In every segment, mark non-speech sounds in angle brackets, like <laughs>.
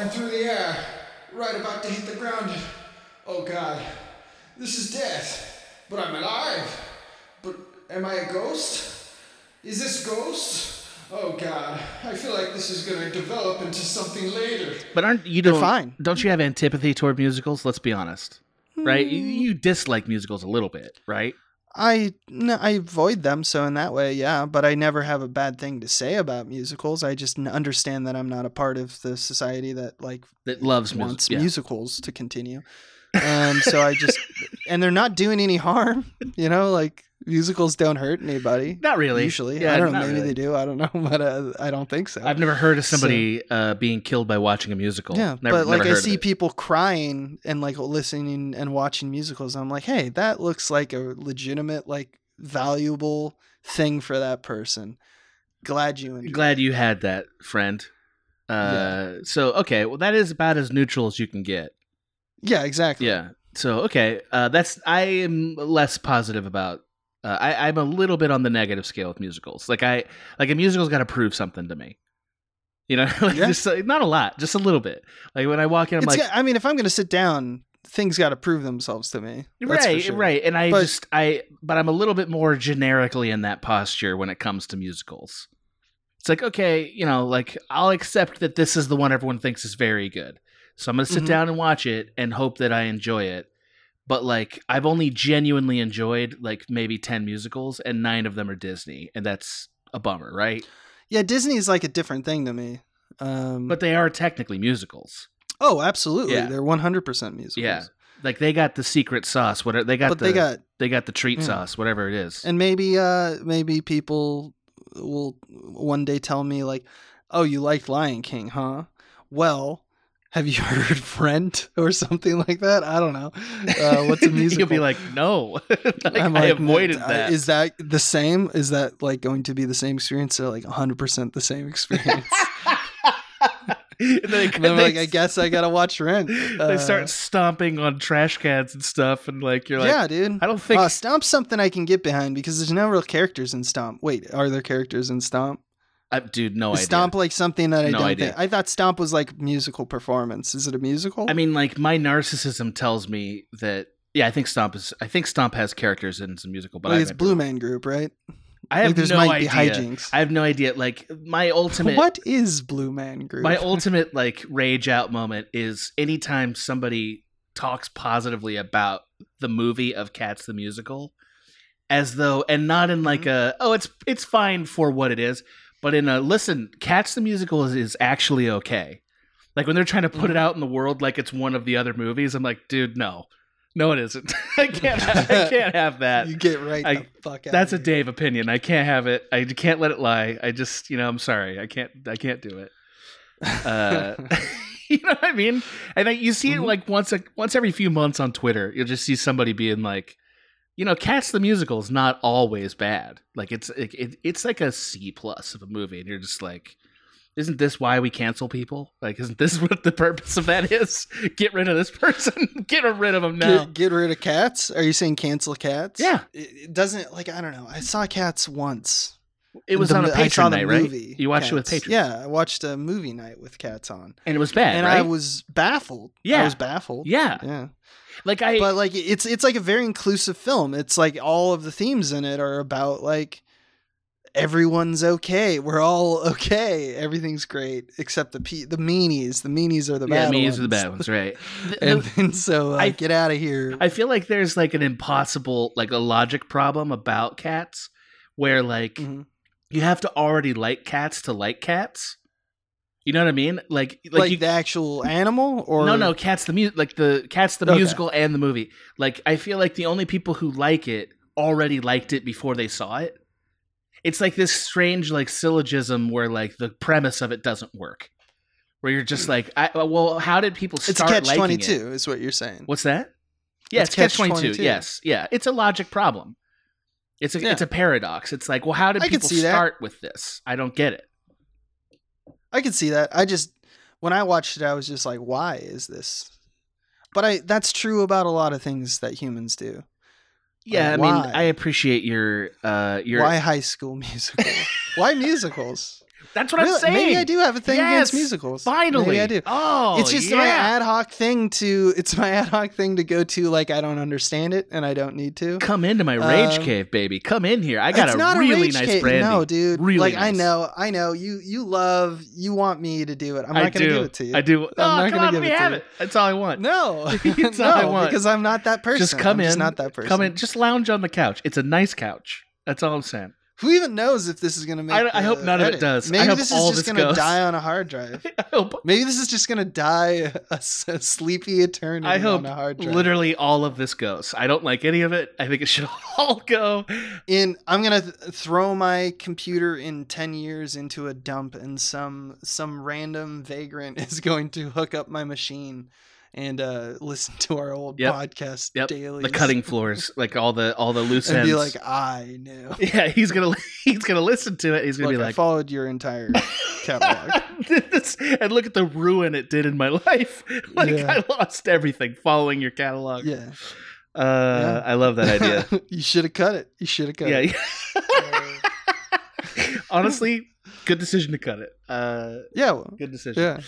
soaring through the air, right about to hit the ground. Oh God, this is death. But I'm alive. But am I a ghost? Is this ghost? Oh God, I feel like this is gonna develop into something later. But aren't you They're don't fine. don't you have antipathy toward musicals? Let's be honest, right? You, you dislike musicals a little bit, right? I no, I avoid them, so in that way, yeah. But I never have a bad thing to say about musicals. I just understand that I'm not a part of the society that like That loves wants music. Yeah. musicals to continue. Um, so I just and they're not doing any harm. <laughs> You know, like musicals don't hurt anybody. Not really. Usually, Yeah, I don't know. Maybe really. they do. I don't know, <laughs> but uh, I don't think so. I've never heard of somebody uh, being killed by watching a musical. Yeah, Never- but like I see people crying and like listening and watching musicals. I'm like, hey, that looks like a legitimate, like valuable thing for that person. Glad you enjoyed. Glad you had that, friend. Uh, So okay, well that is about as neutral as you can get. Yeah, exactly. Yeah. So okay, uh, that's I am less positive about. Uh, I, I'm a little bit on the negative scale with musicals. Like I like a musical's got to prove something to me. You know, <laughs> like Yeah. just not a lot, just a little bit. Like when I walk in, I'm It's like, got- I mean, if I'm going to sit down, things got to prove themselves to me. That's right, sure. right. And I But- just I, but I'm a little bit more generically in that posture when it comes to musicals. It's like okay, you know, like I'll accept that this is the one everyone thinks is very good. So I'm gonna sit Mhm. down and watch it and hope that I enjoy it. But like I've only genuinely enjoyed like maybe ten musicals, and nine of them are Disney, and that's a bummer, right? Yeah, Disney is like a different thing to me. Um, But they are technically musicals. oh, absolutely, Yeah. they're 100 percent musicals. Yeah. Like they got the secret sauce, whatever they got. but the, they got they got the treat Yeah. sauce, whatever it is. and maybe uh maybe people will one day tell me like oh you liked lion king huh well have you <laughs> heard friend or something like that? I don't know. Uh, what's a <laughs> musical You'll be like, no, <laughs> like, I'm I like, avoided uh, that. is that the same? Is that like going to be the same experience or like 100% the same experience? And then and I'm they, like i guess i gotta watch rent they Uh, start stomping on trash cans and stuff, and like you're like, yeah dude. I don't think uh, Stomp's something I can get behind because there's no real characters in Stomp. Wait, are there characters in Stomp? I, dude, no Is idea. Stomp like something that I No don't idea. think? I thought Stomp was like musical performance. Is it a musical? I mean, like my narcissism tells me that. Yeah, I think Stomp is. I think Stomp has characters in some musical, but like it's Blue. Man Group, right? I have like there's no might idea. be hijinks. I have no idea. Like my ultimate. What is Blue Man Group? My <laughs> ultimate like rage out moment is anytime somebody talks positively about the movie of Cats the musical, as though and not in like mm-hmm. a oh it's it's fine for what it is, but in a listen, Cats the musical is, is actually okay. Like when they're trying to put it out in the world like it's one of the other movies, I'm like, dude, no, no, it isn't. <laughs> I can't, I <laughs> can't have that. you get right I- the fuck out. That's a. Dave opinion. I can't have it. I can't let it lie. I just, you know, I'm sorry. I can't. I can't do it. Uh, <laughs> you know what I mean? And I, you see it Mhm. like once a once every few months on Twitter. You'll just see somebody being like, you know, Cats the musical is not always bad. Like it's it, it, it's like a C plus of a movie, and you're just like, isn't this why we cancel people? Like, isn't this <laughs> what the purpose of that is? Get rid of this person. <laughs> Get rid of them now. Get, get rid of cats? Are you saying cancel cats? Yeah. It, it doesn't like I don't know. I saw cats once. It was The on a patron night, right? movie, You watched it with Cats. patrons. Yeah, I watched a movie night with cats on, and it was bad, and right? I was baffled. Yeah. I was baffled. yeah. yeah. Like I, but like it's it's like a very inclusive film. It's like all of the themes in it are about like everyone's okay. We're all okay. Everything's great except the pe- the meanies. The meanies are the yeah, bad me ones. are the bad ones, right? The- <laughs> And the- then so like, I- get out of here. I feel like there's like an impossible, like a logic problem about cats, where like Mhm. you have to already like cats to like cats. You know what I mean? Like, like, like you, the actual animal or no, no, cats the mu- like the cats the Okay. musical and the movie. Like, I feel like the only people who like it already liked it before they saw it. It's like this strange like syllogism where like the premise of it doesn't work. Where you're just like, I, uh, well, how did people start It's catch liking twenty it? is what you're saying. What's that? Yeah, It's it's, catch twenty two. catch-22. Yes, yeah, it's a logic problem. It's a Yeah. it's a paradox. It's like, well, how did I people see that. start with this? I don't get it. I could see that. I just when I watched it, I was just like, why is this? But I that's true about a lot of things that humans do. Yeah, Like, I mean. I appreciate your uh your Why high school <laughs> musical? why musicals? That's what I'm saying. Maybe I do have a thing against musicals. Finally, Maybe I do. Oh, it's just yeah. my ad hoc thing to. It's my ad hoc thing to go to. Like I don't understand it, and I don't need to. Come into my rage Um, cave, baby. Come in here. I got a really a nice cave. brandy. No, dude. Really like I know, I know. You you love. You want me to do it. I'm not going to do. give it to you. I do. I'm oh, not gonna on, give it to you. it. That's all I want. No, <laughs> That's <laughs> no, all I want. because I'm not that person. Just come I'm in. Just not that person. Come in. Just lounge on the couch. It's a nice couch. That's all I'm saying. Who even knows if this is going to make? I- I hope none of it edit? does. I Maybe hope this is just going to die on a hard drive. <laughs> I hope Maybe this is just going to die a sleepy eternity I hope on a hard drive. literally all of this goes. I don't like any of it. I think it should <laughs> all go. in I'm gonna th- throw my computer in ten years into a dump, and some some random vagrant <laughs> is going to hook up my machine and uh, <laughs> listen to our old Yep. podcast Yep. daily. The cutting <laughs> floors, like all the all the loose and ends. be like, I knew. <laughs> yeah, he's gonna he's gonna listen to it. He's gonna Look, be I like, followed your entire catalog. This- and look at the ruin it did in my life. Like Yeah. I lost everything following your catalog. yeah, Uh, Yeah. I love that idea. you should have cut it. You should have cut yeah. it. Honestly, good decision to cut it. Uh, Yeah, well, good decision. yeah.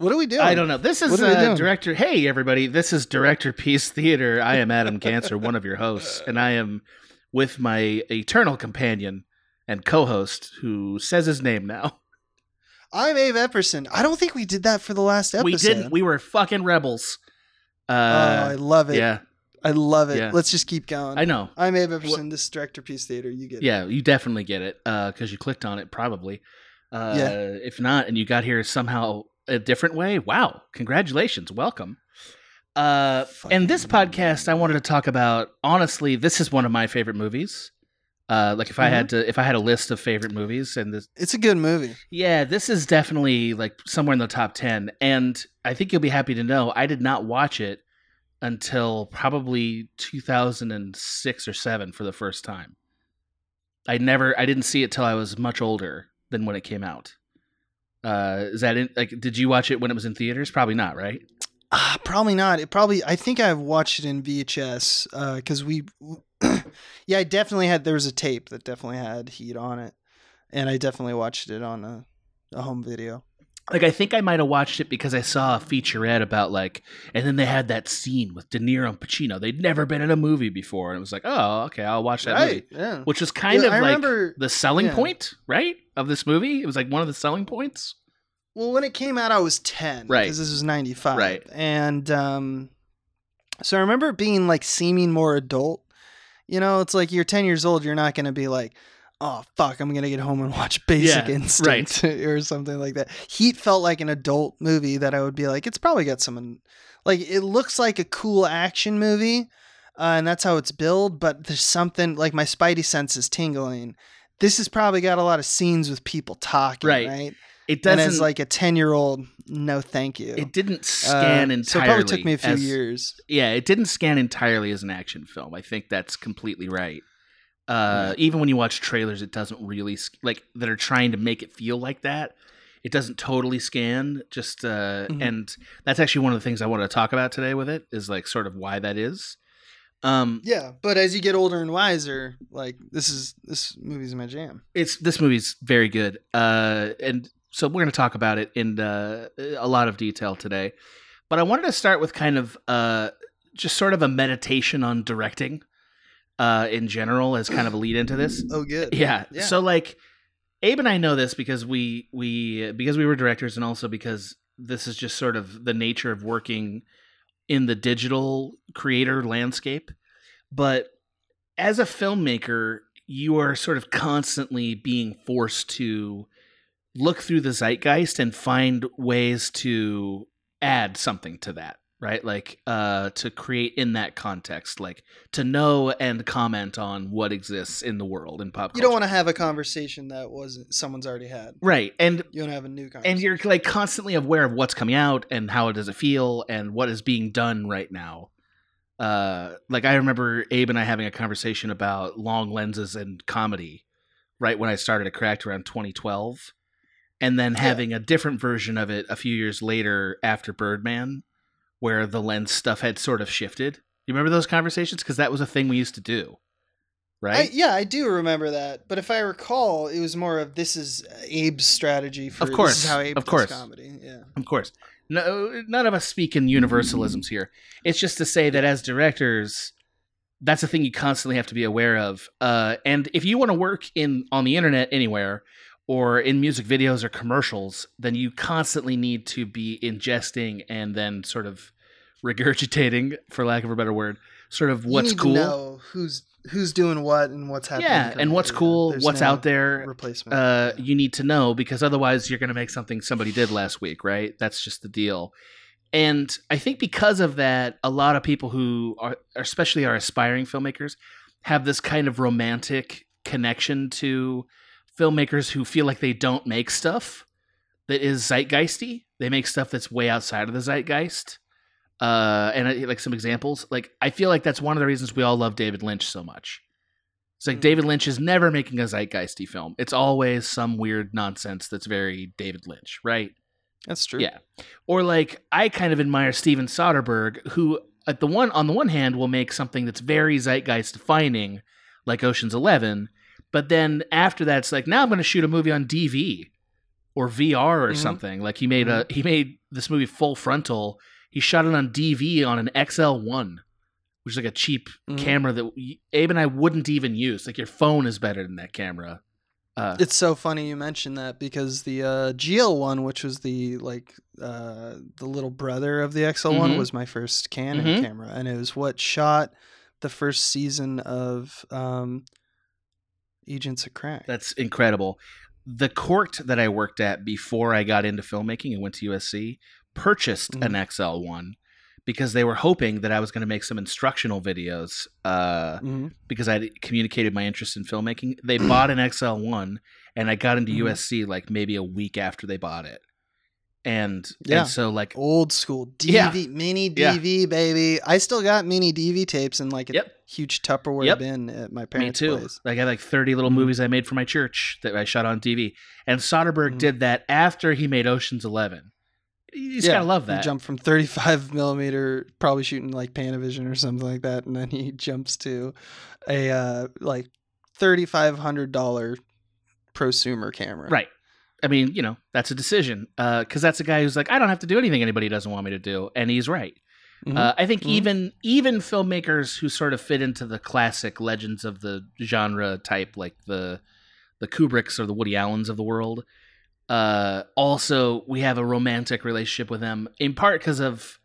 What are we doing? I don't know. This is uh, director. Hey, everybody! This is Director Peace Theater. I am Adam Cancer, one of your hosts, and I am with my eternal companion and co-host, who says his name now. I'm Abe Epperson. I don't think we did that for the last episode. We didn't. We were fucking rebels. oh, I Uh, love it. yeah, I love it. Yeah. Let's just keep going. I know. I'm Abe Epperson. This is Director Peace Theater. You get it. Yeah, you definitely get it because you clicked on it, probably. Uh, Yeah. If not, and you got here somehow a different way, wow! Congratulations, welcome. Uh, and this podcast, I wanted to talk about. Honestly, this is one of my favorite movies. Uh, like if I had to, if I had a list of favorite movies, and this, It's a good movie. yeah, this is definitely like somewhere in the top ten. And I think you'll be happy to know I did not watch it until probably 2006 or seven for the first time. I never, I didn't see it till I was much older than when it came out. Uh, is that in, like? Did you watch it when it was in theaters? Probably not, right? Ah, probably not. It probably. I think I've watched it in VHS because we. <clears throat> yeah, I definitely had. There was a tape that definitely had heat on it, and I definitely watched it on a, a home video. Like I think I might have watched it because I saw a featurette about like, and then they had that scene with De Niro and Pacino. They'd never been in a movie before, and it was like, oh, okay, I'll watch that movie. Yeah. Which was kind Yeah, of I like remember. the selling yeah. point, right, of this movie. It was like one of the selling points. Well, when it came out, I was ten. Right. Because this was ninety five. Right. And um, so I remember it being like seeming more adult. You know, it's like you're ten years old. You're not going to be like, oh fuck, I'm going to get home and <laughs> watch Basic Yeah, Instinct <laughs> or something like that. Heat felt like an adult movie that I would be like, it's probably got some, like it looks like a cool action movie, uh, and that's how it's billed. But there's something like my spidey sense is tingling. This has probably got a lot of scenes with people talking, Right. right? It doesn't as like a 10 year old no thank you It didn't Uh, scan entirely. so it probably took me a few as- years Yeah, it didn't scan entirely as an action film. I think that's completely right. Uh, Even when you watch trailers, it doesn't really like that are trying to make it feel like that. It doesn't totally scan. Just uh, Mhm. and that's actually one of the things I want to talk about today with it is like sort of why that is. Um, yeah but as you get older and wiser like this is this movie's my jam it's this movie's very good uh and so we're going to talk about it in uh, a lot of detail today but i wanted to start with kind of uh just sort of a meditation on directing uh in general as kind of a lead into this oh good yeah. Yeah. so like abe and i know this because we we because we were directors and also because this is just sort of the nature of working in the digital creator landscape but as a filmmaker you are sort of constantly being forced to look through the zeitgeist and find ways to add something to that right? Like uh to create in that context like to know and comment on what exists in the world in pop culture. you don't want to have a conversation that wasn't someone's already had. Right and you want to have a new conversation. and you're like constantly aware of what's coming out and how does it feel and what is being done right now. Uh like i remember abe and i having a conversation about long lenses and comedy right when i started at cracked around 2012 and then Yeah. having a different version of it a few years later after birdman where the lens stuff had sort of shifted you remember those conversations because that was a thing we used to do right? I, yeah, I do remember that. But if I recall, it was more of this is Abe's strategy for Of course, this is how Abe of does course. comedy. Yeah. Of course. No, none of us speak in universalisms here. It's just to say that as directors, that's a thing you constantly have to be aware of. Uh, and if you want to work in on the internet anywhere, or in music videos or commercials, then you constantly need to be ingesting and then sort of regurgitating, for lack of a better word, sort of what's you need cool. To know who's who's doing what and what's happening. yeah, and what's cool, There's what's no out there, Replacement. uh, Yeah. you need to know because otherwise you're going to make something somebody did last week, right? That's just the deal. And I think because of that, a lot of people who are, especially our aspiring filmmakers, have this kind of romantic connection to filmmakers who feel like they don't make stuff that is zeitgeisty. They make stuff that's way outside of the zeitgeist. Uh, and I, like some examples, like I feel like that's one of the reasons we all love David Lynch so much. It's like Mm. David Lynch is never making a zeitgeisty film. It's always some weird nonsense that's very David Lynch, right? That's true. Yeah. Or like I kind of admire Steven Soderbergh, who at the one on the one hand will make something that's very zeitgeist defining, like Ocean's Eleven, but then after that it's like now I'm going to shoot a movie on DV or VR or Mhm. something. Like he made a he made this movie Full Frontal. He shot it on DV on an XL1, which is like a cheap Mhm. camera that Abe and I wouldn't even use. Like your phone is better than that camera. Uh, It's so funny you mentioned that because the uh, GL one, which was the like uh, the little brother of the XL one, Mhm. was my first Canon Mhm. camera, and it was what shot the first season of um, Agents of Cracked. That's incredible. The court that I worked at before I got into filmmaking and went to USC purchased an XL1 because they were hoping that I was going to make some instructional videos uh, Mhm. because I communicated my interest in filmmaking. They bought an XL1 and I got into Mhm. USC like maybe a week after they bought it. And, Yeah. and so like Old school Yeah. DV, mini Yeah. DV, baby. I still got mini DV tapes in like a Yep. huge Tupperware Yep. bin at my Me parents' too. place. I got like 30 little Mhm. movies I made for my church that I shot on DV. And Soderbergh Mhm. did that after he made Ocean's 11. You just Yeah, gotta love He that. jumped from 35 millimeter, probably shooting like Panavision or something like that, and then he jumps to a uh, like $3,500 prosumer camera. Right. I mean, you know, that's a decision. Because that's a guy who's like, I don't have to do anything anybody doesn't want me to do, and he's right. Mhm. Uh, I think Mhm. even even filmmakers who sort of fit into the classic legends of the genre type, like the the Kubricks or the Woody Allens of the world, uh, also we have a romantic relationship with them in part because of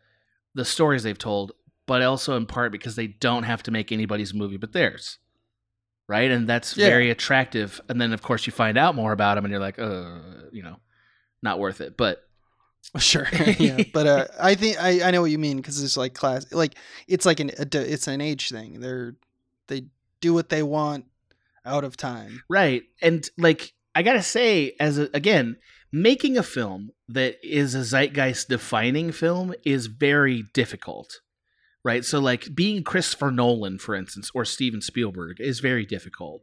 the stories they've told, but also in part because they don't have to make anybody's movie but theirs. Right, and that's Yeah. very attractive. And then, of course, you find out more about them, and you're like, uh, you know, not worth it. But <laughs> Sure. <laughs> yeah. But uh, I think I, I know what you mean because it's like class, like it's like an it's an age thing. They're they do what they want out of time. Right. And like I got to say as a, again, making a film that is a zeitgeist defining film is very difficult. Right? So like being Christopher Nolan for instance or Steven Spielberg is very difficult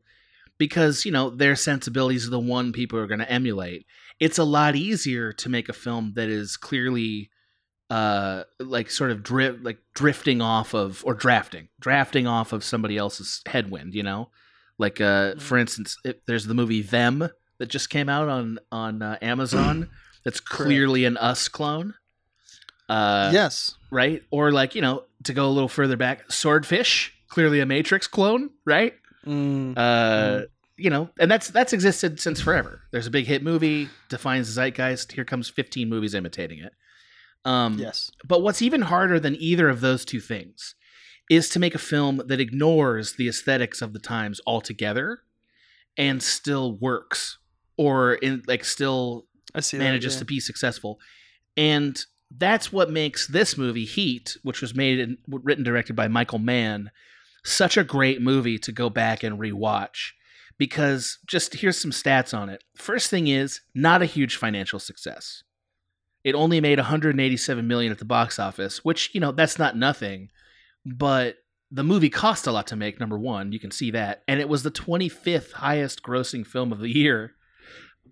because, you know, their sensibilities are the one people are going to emulate. It's a lot easier to make a film that is clearly uh like sort of dri- like drifting off of or drafting drafting off of somebody else's headwind you know like uh for instance if there's the movie them that just came out on on uh, amazon <clears throat> that's clearly an us clone uh yes. right or like you know to go a little further back swordfish clearly a matrix clone right? Mm, uh you know and that's that's existed since forever. There's a big hit movie defines the zeitgeist. Here comes 15 movies imitating it. Um yes. but what's even harder than either of those two things is to make a film that ignores the aesthetics of the times altogether and still works or in like still manages that, to be successful. And that's what makes this movie Heat, which was made and written directed by Michael Mann, such a great movie to go back and rewatch because just here's some stats on it. First thing is not a huge financial success. It only made 187 million at the box office, which, you know, that's not nothing, but the movie cost a lot to make number 1, you can see that, and it was the 25th highest grossing film of the year.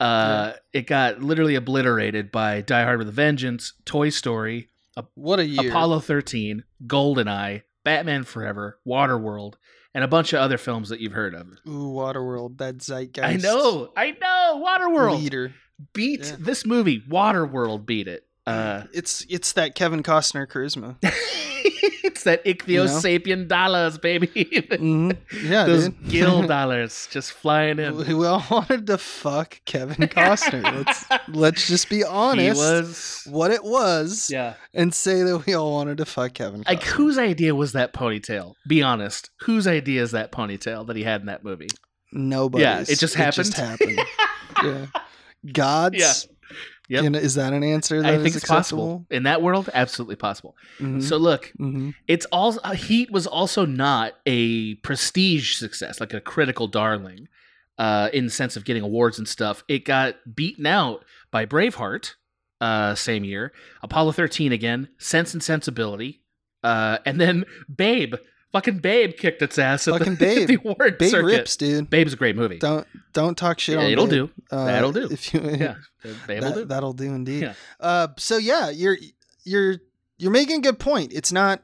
Uh, it got literally obliterated by Die Hard with a Vengeance, Toy Story, yeah. What a year. Apollo 13, GoldenEye, Batman Forever, Waterworld, and a bunch of other films that you've heard of. Ooh, Waterworld, that zeitgeist. I know, I know. Waterworld leader. beat Yeah. this movie. Waterworld beat it. Uh, It's it's that Kevin Costner charisma. <laughs> <laughs> it's that ichthyo sapien dollars, baby. Mhm. <laughs> Yeah, Those dude. gill <laughs> dollars just flying in. we all wanted to fuck Kevin Costner. let's let's just be honest. He was. what it was Yeah. and say that we all wanted to fuck Kevin Costner. Like, whose idea was that ponytail? Be honest. Whose idea is that ponytail that he had in that movie? Nobody's. Yeah, it just happened. Just happened. yeah. God's. Yeah. Yep. Can- is that an answer that I think it's possible. In that world, absolutely possible. Mhm. So, look, Mhm. it's all uh, Heat was also not a prestige success, like a critical darling, uh, in the sense of getting awards and stuff. It got beaten out by Braveheart, uh, same year, Apollo 13 again, Sense and Sensibility, uh, and then Babe. Fucking Babe kicked its ass at Fucking <laughs> the, Babe. the award Babe circuit. rips, dude. Babe's a great movie. Don't don't talk shit Yeah, on it'll Babe. do. Uh, That'll do. If you <laughs> Yeah, <laughs> Babe will that, do. that'll do indeed. Yeah. Uh, so yeah, you're you're you're making a good point. It's not.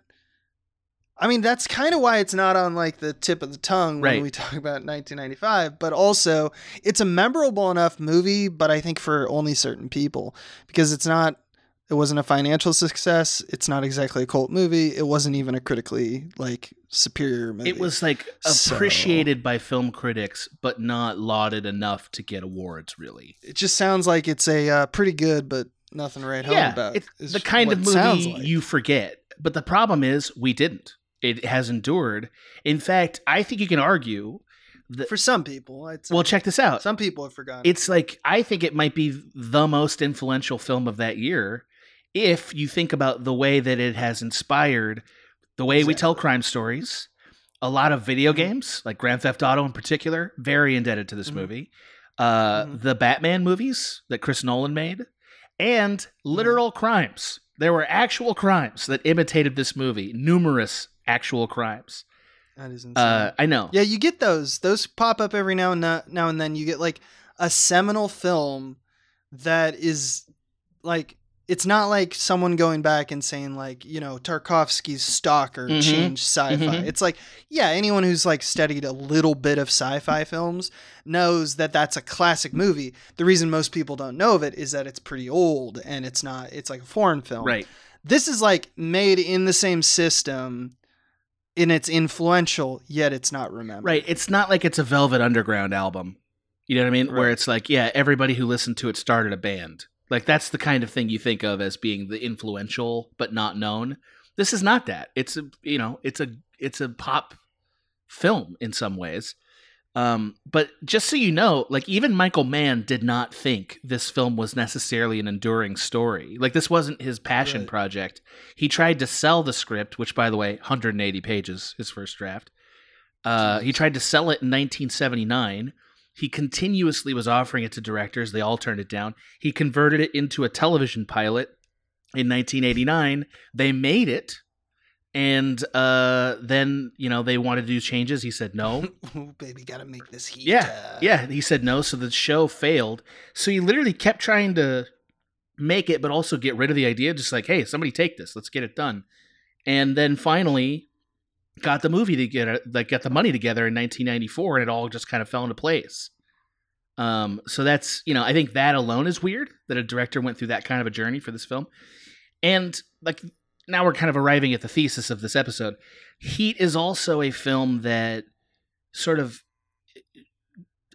I mean, that's kind of why it's not on like the tip of the tongue when Right. we talk about 1995. But also, it's a memorable enough movie, but I think for only certain people because it's not. It wasn't a financial success. It's not exactly a cult movie. It wasn't even a critically like superior movie. It was like So- appreciated by film critics, but not lauded enough to get awards. Really, It just sounds like it's a uh, pretty good, but nothing write home yeah, about. it's the kind of what it sounds movie like. you forget. But the problem is, we didn't. It has endured. In fact, I think you can argue that. for some people. I'd well, check this out. some people have forgotten. It's like I think it might be the most influential film of that year if you think about the way that it has inspired the way we tell crime stories. A lot of video Mhm. games, like Grand Theft Auto in particular, very indebted to this Mhm. movie. Uh, Mhm. The Batman movies that Chris Nolan made, and Mm-hmm. literal crimes. There were actual crimes that imitated this movie. Numerous actual crimes. that is insane. Uh, I know. yeah, you get those. Those pop up every now and now and then. You get like a seminal film that is like it's not like someone going back and saying like you know Tarkovsky's Stalker Mhm. changed sci-fi. Mhm. It's like yeah, anyone who's like studied a little bit of sci-fi films knows that that's a classic movie. The reason most people don't know of it is that it's pretty old and it's not. It's like a foreign film. Right. This is like made in the same system. And it's influential, yet it's not remembered. Right. It's not like it's a Velvet Underground album. You know what I mean? Where it's like, yeah, everybody who listened to it started a band. Like that's the kind of thing you think of as being the influential but not known. This is not that. It's a you know, it's a it's a pop film in some ways. Um, but just so you know, like even Michael Mann did not think this film was necessarily an enduring story. Like this wasn't his passion Right. project. He tried to sell the script, which by the way, 180 pages, his first draft. Uh, he tried to sell it in 1979. He continuously was offering it to directors. They all turned it down. He converted it into a television pilot in 1989. They made it. And uh, then, you know, they wanted to do changes. He said no. <laughs> Ooh, baby, gotta make this heat. Yeah, uh, yeah. He said no, so the show failed. So he literally kept trying to make it, but also get rid of the idea. Just like, hey, somebody take this, let's get it done. And then finally, got the movie together, like got the money together in 1994, and it all just kind of fell into place. Um, so that's you know, I think that alone is weird that a director went through that kind of a journey for this film, and like now we're kind of arriving at the thesis of this episode. Heat is also a film that sort of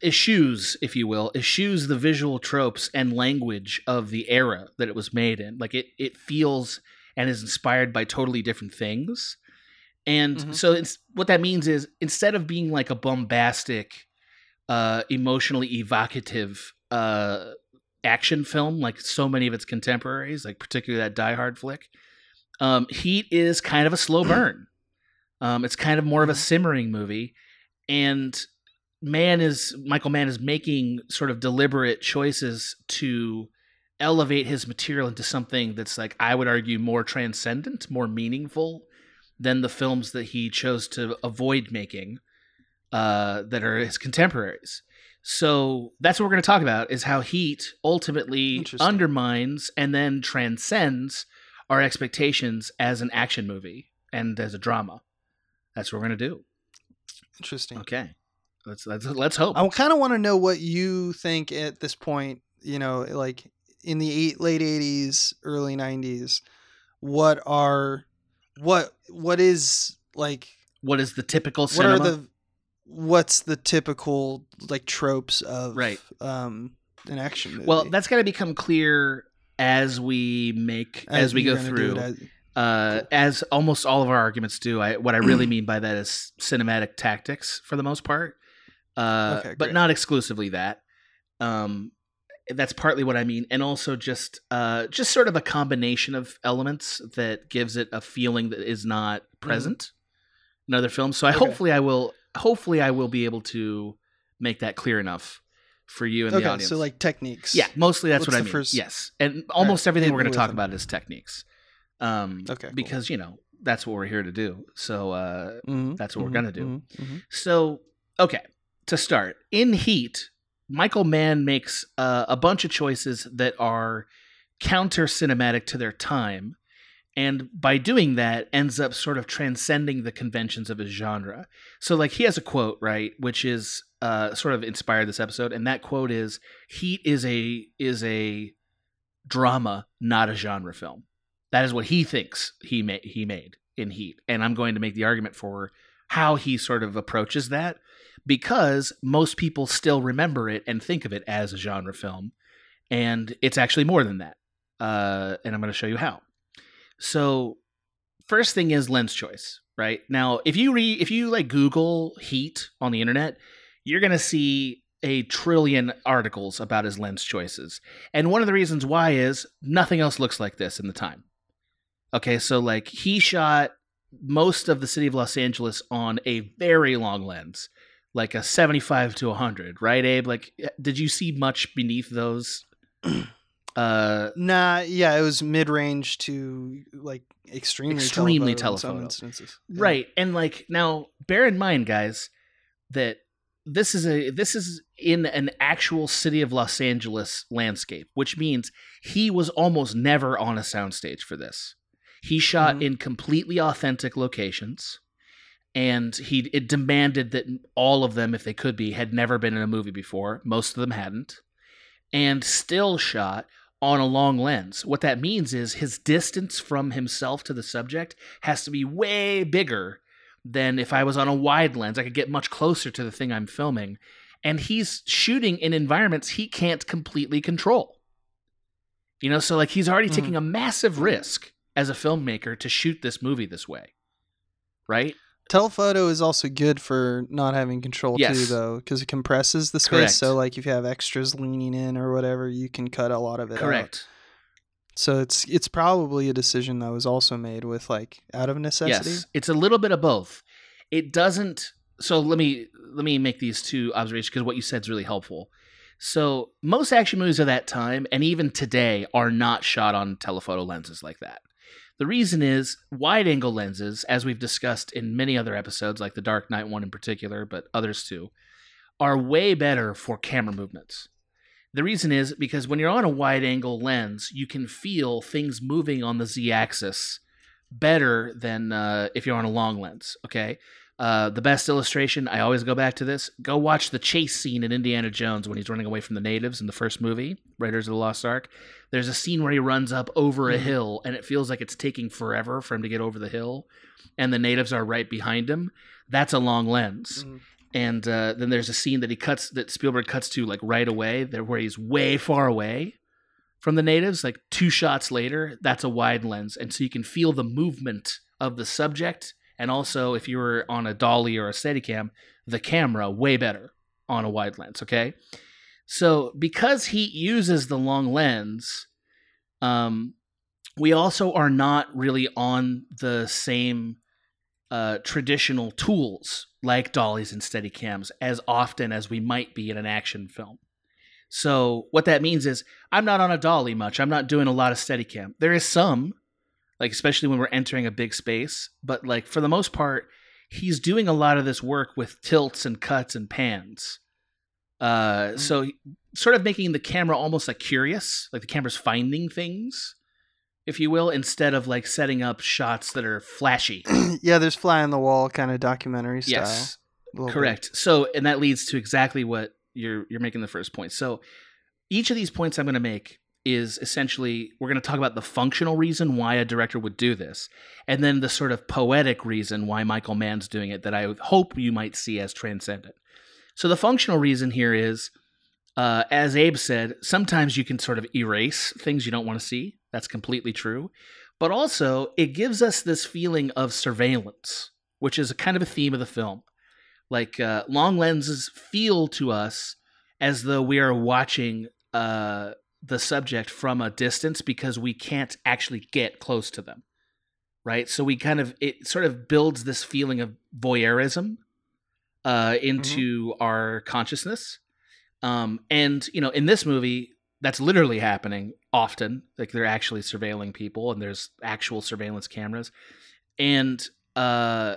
eschews, if you will, eschews the visual tropes and language of the era that it was made in. Like it, it feels and is inspired by totally different things. And Mhm. so it's, what that means is instead of being like a bombastic, uh, emotionally evocative uh, action film like so many of its contemporaries, like particularly that Die Hard flick, um, Heat is kind of a slow <clears throat> burn. Um, it's kind of more of a simmering movie, and man is Michael Mann is making sort of deliberate choices to elevate his material into something that's like I would argue more transcendent, more meaningful than the films that he chose to avoid making uh, that are his contemporaries. So that's what we're going to talk about is how Heat ultimately undermines and then transcends our expectations as an action movie and as a drama. That's what we're going to do. Interesting. Okay, let's let's let's hope. I kind of want to know what you think at this point. You know, like in the eight, late '80s, early '90s, what are what what is like what is the typical what are the what's the typical like tropes of Right. um an action movie? well, that's got to become clear as we make as, we go through. as- uh, Cool. as almost all of our arguments do. I what I really mean by that is cinematic tactics for the most part, uh, Okay, but not exclusively that. Um, that's partly what I mean, and also just uh, just sort of a combination of elements that gives it a feeling that is not present in other films. So I Mm-hmm. Okay. hopefully I will hopefully I will be able to make that clear enough for you and the audience. so like techniques. Yeah, mostly that's What's what I mean. first- Yes, and almost everything we're going to talk them. about is techniques. Um, Okay, cool. because you know that's what we're here to do. So uh, Mhm, that's what we're mhm, gonna do. mhm, mhm. so okay, to start in Heat, Michael Mann makes uh, a bunch of choices that are counter cinematic to their time. And by doing that, ends up sort of transcending the conventions of his genre. So, like, he has a quote, right, which is uh, sort of inspired this episode, and that quote is, "Heat is a is a drama, not a genre film." That is what he thinks he made he made in Heat, and I'm going to make the argument for how he sort of approaches that because most people still remember it and think of it as a genre film, and it's actually more than that. Uh, and I'm going to show you how. So, first thing is lens choice, right? Now, if you read, if you like Google Heat on the internet, you're going to see a trillion articles about his lens choices. And one of the reasons why is nothing else looks like this in the time. Okay, so like he shot most of the city of Los Angeles on a very long lens, like a 75 to 100, right, Abe? Like, did you see much beneath those? <clears throat> Uh, Nah, yeah, it was mid range to like extremely Extremely telephoto in some instances. Yeah. Right. And like now bear in mind guys that this is a this is in an actual city of Los Angeles landscape, which means he was almost never on a soundstage for this. He shot Mhm. in completely authentic locations and he it demanded that all of them if they could be had never been in a movie before. Most of them hadn't. And still shot on a long lens. What that means is his distance from himself to the subject has to be way bigger than if I was on a wide lens. I could get much closer to the thing I'm filming. And he's shooting in environments he can't completely control. You know, so like he's already Mhm. taking a massive risk as a filmmaker to shoot this movie this way. Right? Telephoto is also good for not having control too, though, because it compresses the space. Correct. So, like, if you have extras leaning in or whatever, you can cut a lot of it out. Correct. So it's it's probably a decision that was also made with like out of necessity. Yes, it's a little bit of both. It doesn't. So let me let me make these two observations because what you said is really helpful. So most action movies of that time and even today are not shot on telephoto lenses like that. The reason is wide angle lenses, as we've discussed in many other episodes, like the Dark Knight one in particular, but others too, are way better for camera movements. The reason is because when you're on a wide angle lens, you can feel things moving on the z axis better than uh, if you're on a long lens. Okay. Uh, the best illustration, I always go back to this. Go watch the chase scene in Indiana Jones when he's running away from the natives in the first movie, Raiders of the Lost Ark. There's a scene where he runs up over a Mhm. hill and it feels like it's taking forever for him to get over the hill, and the natives are right behind him. That's a long lens. Mhm. And uh, then there's a scene that he cuts that Spielberg cuts to like right away, there where he's way far away from the natives, like two shots later. That's a wide lens, and so you can feel the movement of the subject, and also if you were on a dolly or a Steadicam, the camera way better on a wide lens. Okay, so because he uses the long lens, um, we also are not really on the same uh, traditional tools like dollies and steadicams as often as we might be in an action film. So what that means is I'm not on a dolly much. I'm not doing a lot of steadicam. There is some, like especially when we're entering a big space, but like for the most part, he's doing a lot of this work with tilts and cuts and pans. Uh, so sort of making the camera almost like curious, like the camera's finding things, if you will, instead of like setting up shots that are flashy. <clears throat> yeah, there's fly on the wall kind of documentary style. Yes. little bit. Correct. So, and that leads to exactly what you're you're making the first point. So, each of these points I'm going to make is essentially we're going to talk about the functional reason why a director would do this, and then the sort of poetic reason why Michael Mann's doing it that I hope you might see as transcendent. So, the functional reason here is, uh, as Abe said, sometimes you can sort of erase things you don't want to see. That's completely true. But also, it gives us this feeling of surveillance, which is a kind of a theme of the film like uh, long lenses feel to us as though we are watching uh, the subject from a distance because we can't actually get close to them right so we kind of it sort of builds this feeling of voyeurism uh, into our consciousness um, and you know in this movie that's literally happening often like they're actually surveilling people and there's actual surveillance cameras and uh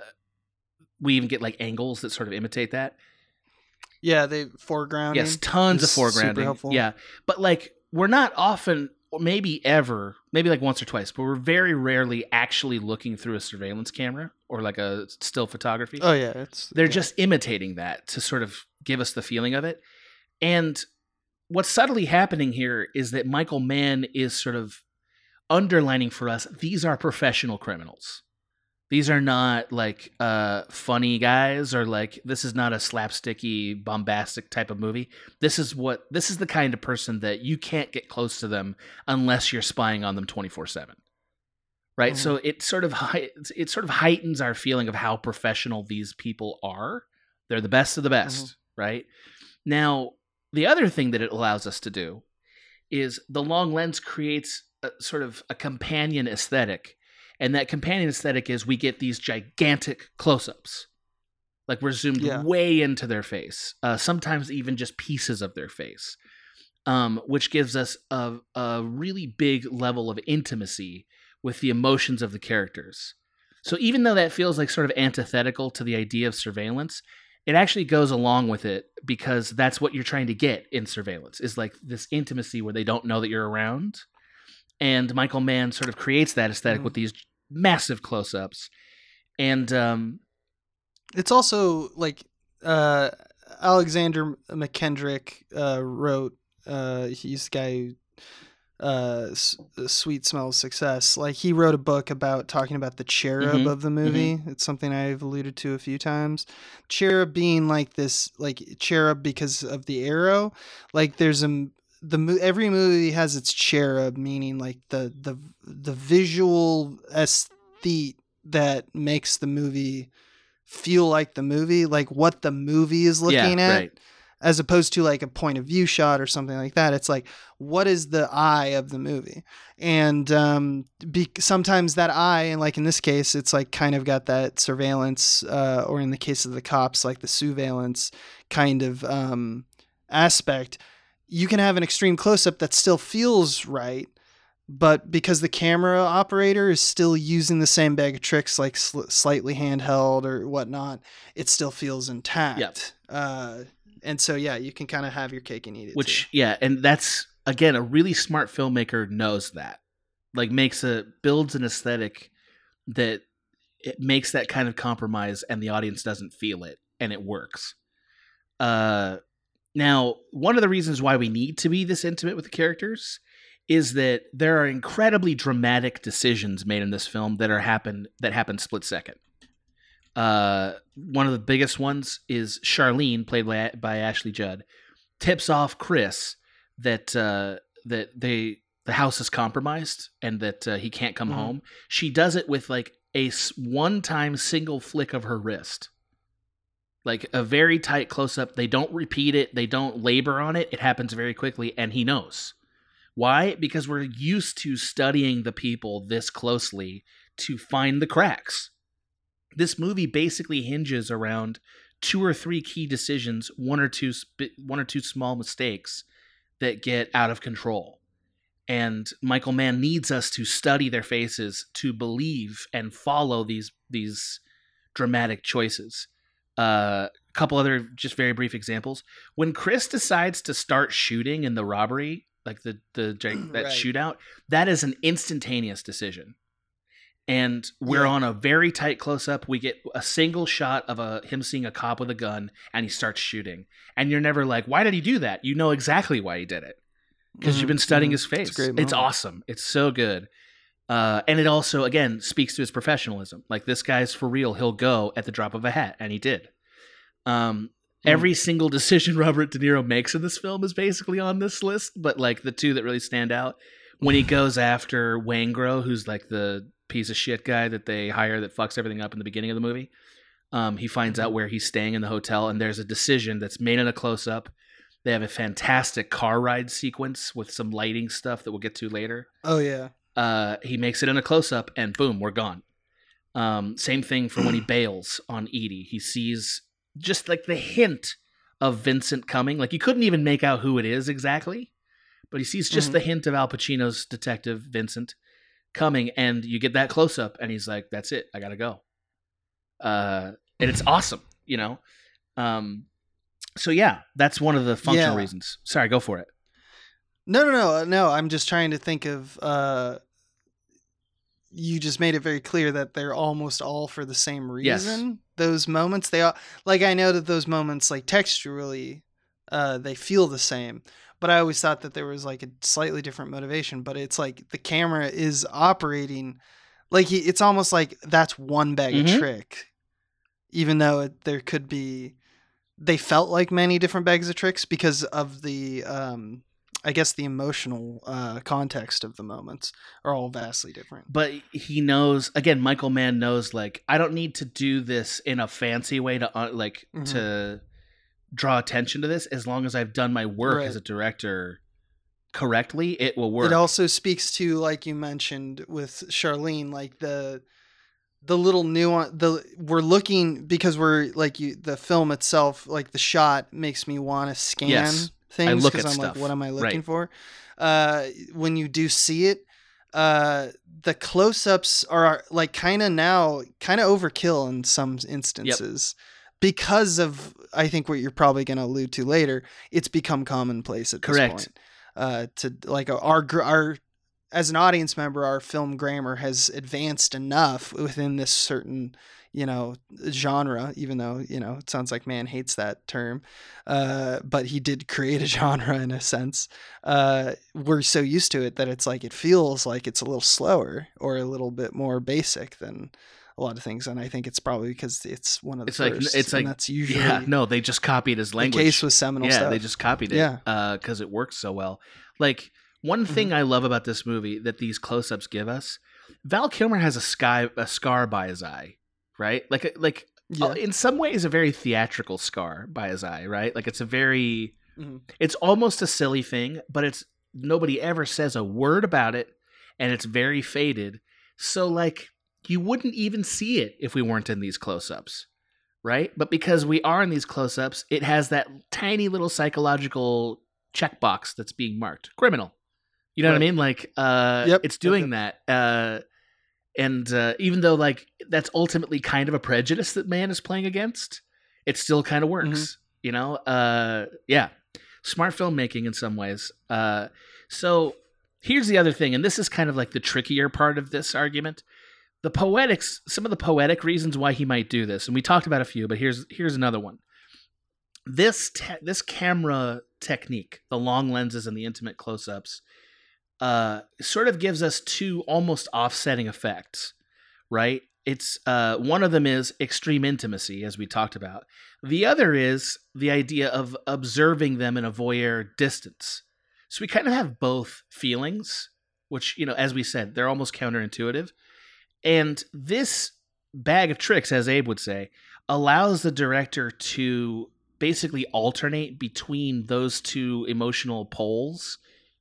we even get like angles that sort of imitate that. Yeah, they foregrounding. Yes, tons of foregrounding. helpful. Yeah, but like we're not often, or maybe ever, maybe like once or twice, but we're very rarely actually looking through a surveillance camera or like a still photography. Oh yeah, it's They're yeah. just imitating that to sort of give us the feeling of it. And what's subtly happening here is that Michael Mann is sort of underlining for us these are professional criminals. These are not like uh, funny guys or like this is not a slapsticky, bombastic type of movie. This is what this is the kind of person that you can't get close to them unless you're spying on them twenty four seven. Right, Mhm. so it sort of it sort of heightens our feeling of how professional these people are. They're the best of the best, right? Now, the other thing that it allows us to do is the long lens creates a, sort of a companion aesthetic and that companion aesthetic is we get these gigantic close-ups like we're zoomed Yeah. way into their face uh, sometimes even just pieces of their face um, which gives us a, a really big level of intimacy with the emotions of the characters so even though that feels like sort of antithetical to the idea of surveillance it actually goes along with it because that's what you're trying to get in surveillance is like this intimacy where they don't know that you're around and michael mann sort of creates that aesthetic Mhm. with these massive close-ups and um It's also like uh, Alexander Mackendrick uh, wrote. Uh, he's the guy who uh, S- Sweet Smell of Success. Like he wrote a book about talking about the cherub Mhm, of the movie. It's something I've alluded to a few times. Cherub being like this, like cherub because of the arrow. Like there's a the every movie has its cherub, meaning like the the the visual aesthete that makes the movie feel like the movie, like what the movie is looking yeah at, right as opposed to like a point of view shot or something like that. It's like what is the eye of the movie, and um, be- sometimes that eye, and like in this case, it's like kind of got that surveillance, uh, or in the case of the cops, like the surveillance kind of um, aspect. You can have an extreme close up that still feels right, but because the camera operator is still using the same bag of tricks, like sl- slightly handheld or whatnot, it still feels intact. Uh, and so, yeah, you can kind of have your cake and eat it. which yeah and that's again a really smart filmmaker knows that like makes a builds an aesthetic that it makes that kind of compromise and the audience doesn't feel it and it works uh now one of the reasons why we need to be this intimate with the characters is that there are incredibly dramatic decisions made in this film that are happen that happen split second uh one of the biggest ones is Charlene played by, by Ashley Judd tips off Chris that uh, that they the house is compromised and that uh, he can't come Mhm. home. She does it with like a one time single flick of her wrist, like a very tight close up. They don't repeat it. They don't labor on it. It happens very quickly, and he knows why because we're used to studying the people this closely to find the cracks. This movie basically hinges around two or three key decisions, one or two one or two small mistakes that get out of control. And Michael Mann needs us to study their faces to believe and follow these these dramatic choices. Uh, a couple other just very brief examples. When Chris decides to start shooting in the robbery, like the the <clears throat> that Right. shootout, that is an instantaneous decision. and we're Yeah. on a very tight close up. We get a single shot of a him seeing a cop with a gun, and he starts shooting. And you're never like, why did he do that? You know exactly why he did it because you've Mhm, been studying mhm. his face. It's, It's awesome. It's so good. Uh, and it also, again, speaks to his professionalism. Like this guy's for real. He'll go at the drop of a hat, and he did. Um, Hmm. Every single <laughs> decision Robert De Niro makes in this film is basically on this list, but like the two that really stand out when he <sighs> goes after Waingro, who's like the piece of shit guy that they hire that fucks everything up in the beginning of the movie. Um, he finds out where he's staying in the hotel, and there's a decision that's made in a close up. They have a fantastic car ride sequence with some lighting stuff that we'll get to later. Oh yeah. Uh, he makes it in a close up, and boom, we're gone. Um, same thing for when he <clears throat> bails on Edie. He sees just like the hint of Vincent coming. Like you couldn't even make out who it is exactly, but he sees just Mhm. the hint of Al Pacino's detective Vincent coming, and you get that close up, and he's like, "That's it, I gotta go." Uh, and it's awesome, you know. Um, so yeah, that's one of the functional Yeah. reasons. Sorry, go for it. No, no, no, no. I'm just trying to think of. uh You just made it very clear that they're almost all for the same Yes. reason. Those moments, they all like. I know that those moments, like texturally, uh, they feel the same. But I always thought that there was like a slightly different motivation. But it's like the camera is operating, like he, it's almost like that's one bag Mhm. of trick, even though it, there could be. They felt like many different bags of tricks because of the um, I guess the emotional uh, context of the moments are all vastly different. but he knows again michael mann knows like i don't need to do this in a fancy way to uh, like Mhm. to draw attention to this as long as i've done my work Right. as a director correctly it will work It also speaks to, like you mentioned with Charlene, like the the little nuance. The we're looking because we're like you. The film itself, like the shot, makes me want to scan Yes. Things look because at I'm stuff. like, what am I looking Right. for? Uh, when you do see it, uh, the close-ups are like kind of now kind of overkill in some instances. Because of, I think what you're probably going to allude to later, it's become commonplace at this point uh, to like our our as an audience member, our film grammar has advanced enough within this certain you know genre. Even though you know it sounds like Mann hates that term, uh, but he did create a <laughs> genre in a sense. Uh, we're so used to it that it's like it feels like it's a little slower or a little bit more basic than. A lot of things, and I think it's probably because it's one of the It's like- first. it's and like- that's usually yeah no they just copied his language. the case with seminal yeah stuff. they just copied it Yeah. because it works so well like one Mm-hmm. thing i love about this movie that these close-ups give us val kilmer has a sky a scar by his eye right like like yeah. uh, in some ways a very theatrical scar by his eye right like it's a very Mhm. it's almost a silly thing but it's nobody ever says a word about it and it's very faded so like you wouldn't even see it if we weren't in these close-ups right but because we are in these close-ups it has that tiny little psychological checkbox that's being marked criminal you know what i mean? Like uh Yep, it's yep, doing that uh and uh, even though like that's ultimately kind of a prejudice that Mann is playing against it still kind of works Mm-hmm. you know? Uh yeah. Smart filmmaking in some ways. Uh so here's the other thing and this is kind of like the trickier part of this argument. The poetics some of the poetic reasons why he might do this and we talked about a few but here's here's another one. This te- this camera technique the long lenses and the intimate close-ups uh sort of gives us two almost offsetting effects right? It's uh one of them is extreme intimacy as we talked about. The other is the idea of observing them in a voyeur distance. So we kind of have both feelings which you know as we said they're almost counterintuitive. And this bag of tricks as abe would say allows the director to basically alternate between those two emotional poles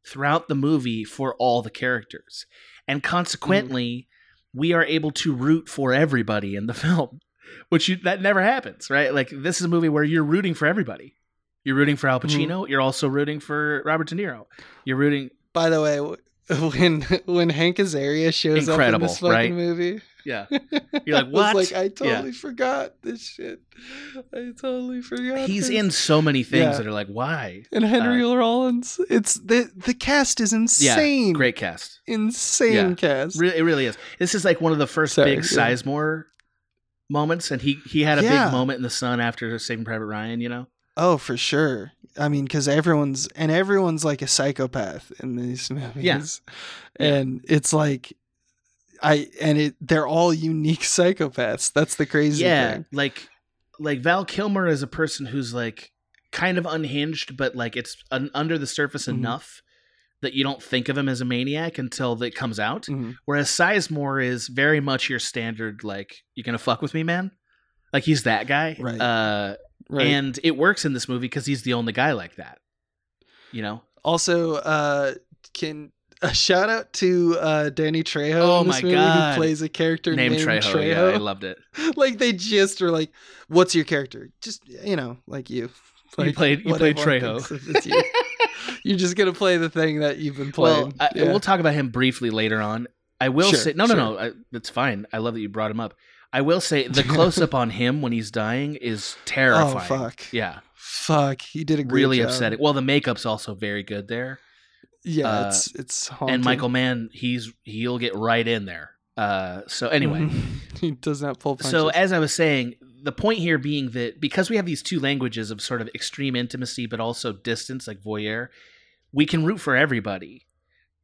throughout the movie for all the characters. And consequently, we are able to root for everybody in the <laughs> film, which you, that never happens, right? Like this is a movie where you're rooting for everybody. You're rooting for Al mm-hmm. Pacino, you're also rooting for Robert De Niro. You're rooting By the way, <laughs> when when Hank Azaria shows Incredible, up in this fucking right? movie, Yeah. <laughs> You're like, I was what? like, I Yeah. totally forgot this shit. I totally forgot. He's this. in so many things Yeah. that are like, why? and Henry uh, Rollins. It's the the cast is insane. Great cast. insane Yeah. cast. Re- it really is. This is like one of the first Sorry, big yeah. Sizemore moments, and he he had a Yeah. big moment in the sun after Saving Private Ryan. You know, Oh, for sure. I mean, because everyone's and everyone's like a psychopath in these movies. Yeah. and it's like, I and it they're all unique <laughs> psychopaths. That's the crazy yeah, thing. like like Val Kilmer is a person who's like kind of unhinged, but like it's un- under the surface Mhm. enough that you don't think of him as a maniac until it comes out. Mhm. Whereas Sizemore is very much your standard, like you gonna fuck with me, man. Like he's that guy, Right. Uh, Right. and it works in this movie because he's the only guy like that. You know, also, uh, can a shout out to uh, Danny Trejo Oh my movie God. who plays a character named named, Trejo. Trejo. Yeah, I loved it. <laughs> like they just are like, "What's your character?" Just you know, like you. You played- you played Trejo. You. <laughs> You're just gonna play the thing that you've been playing. Well, I, Yeah. we'll talk about him briefly later on. I will Sure, say, no, sure. no, no, I, that's fine. I love that you brought him up. I will say the <laughs> close up on him when he's dying is terrifying. Oh fuck! Yeah, Fuck, he did a great really job. upsetting. Well, the makeup's also very good there, Yeah, Uh, it's it's haunting. and Michael Mann, he's he'll get right in there. Uh, so <laughs> anyway, he does not pull punches. so as I was saying, the point here being that because we have these two languages of sort of extreme intimacy, but also distance, like voyeur, we can root for everybody.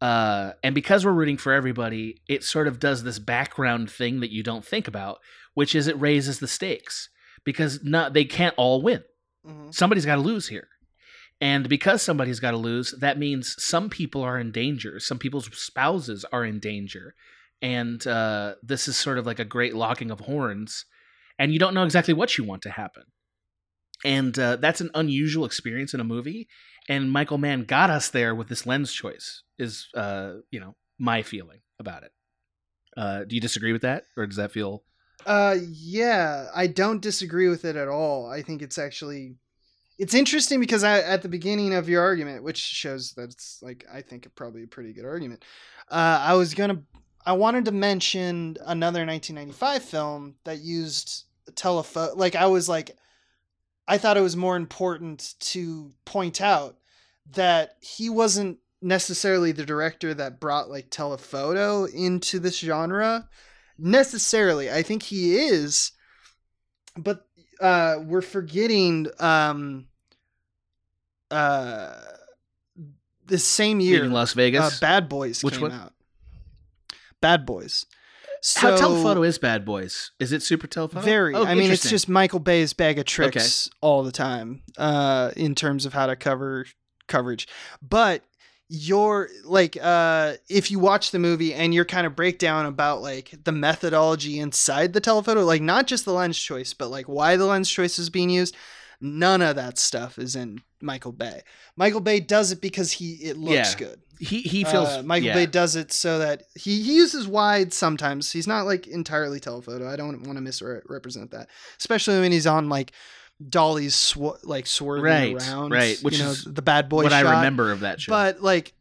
Uh, and because we're rooting for everybody, it sort of does this background thing that you don't think about, which is it raises the stakes because not they can't all win. Mhm. Somebody's got to lose here. And because somebody's got to lose, that means some people are in danger. Some people's spouses are in danger. And uh, this is sort of like a great locking of horns. And you don't know exactly what you want to happen. And uh, that's an unusual experience in a movie. And Michael Mann got us there with this lens choice, is, uh, you know, my feeling about it. Uh, do you disagree with that? Or does that feel. Uh, yeah, I don't disagree with it at all. I think it's actually it's interesting because I, at the beginning of your argument, which shows that it's like I think probably a pretty good argument. Uh, I was gonna, I wanted to mention another 1995 film that used telephoto. Like I was like, I thought it was more important to point out that he wasn't necessarily the director that brought like telephoto into this genre necessarily i think he is but uh we're forgetting um uh the same year Leaving Las Vegas? uh, bad boys Which came one? out bad boys so How telephoto is Bad Boys? Is it super telephoto? very Oh, i mean it's just michael bay's bag of tricks all the time uh in terms of how to cover coverage but your like uh if you watch the movie and your kind of breakdown about like the methodology inside the telephoto like not just the lens choice but like why the lens choice is being used none of that stuff is in michael bay michael bay does it because he it looks Yeah. good he he feels uh, Michael yeah. Bay does it so that he, he uses wide sometimes. He's not like entirely telephoto. I don't want to misrepresent that, especially when he's on like dollies sw- like swerving Right, around, right, which you know is the bad boy what I remember of that show. But like,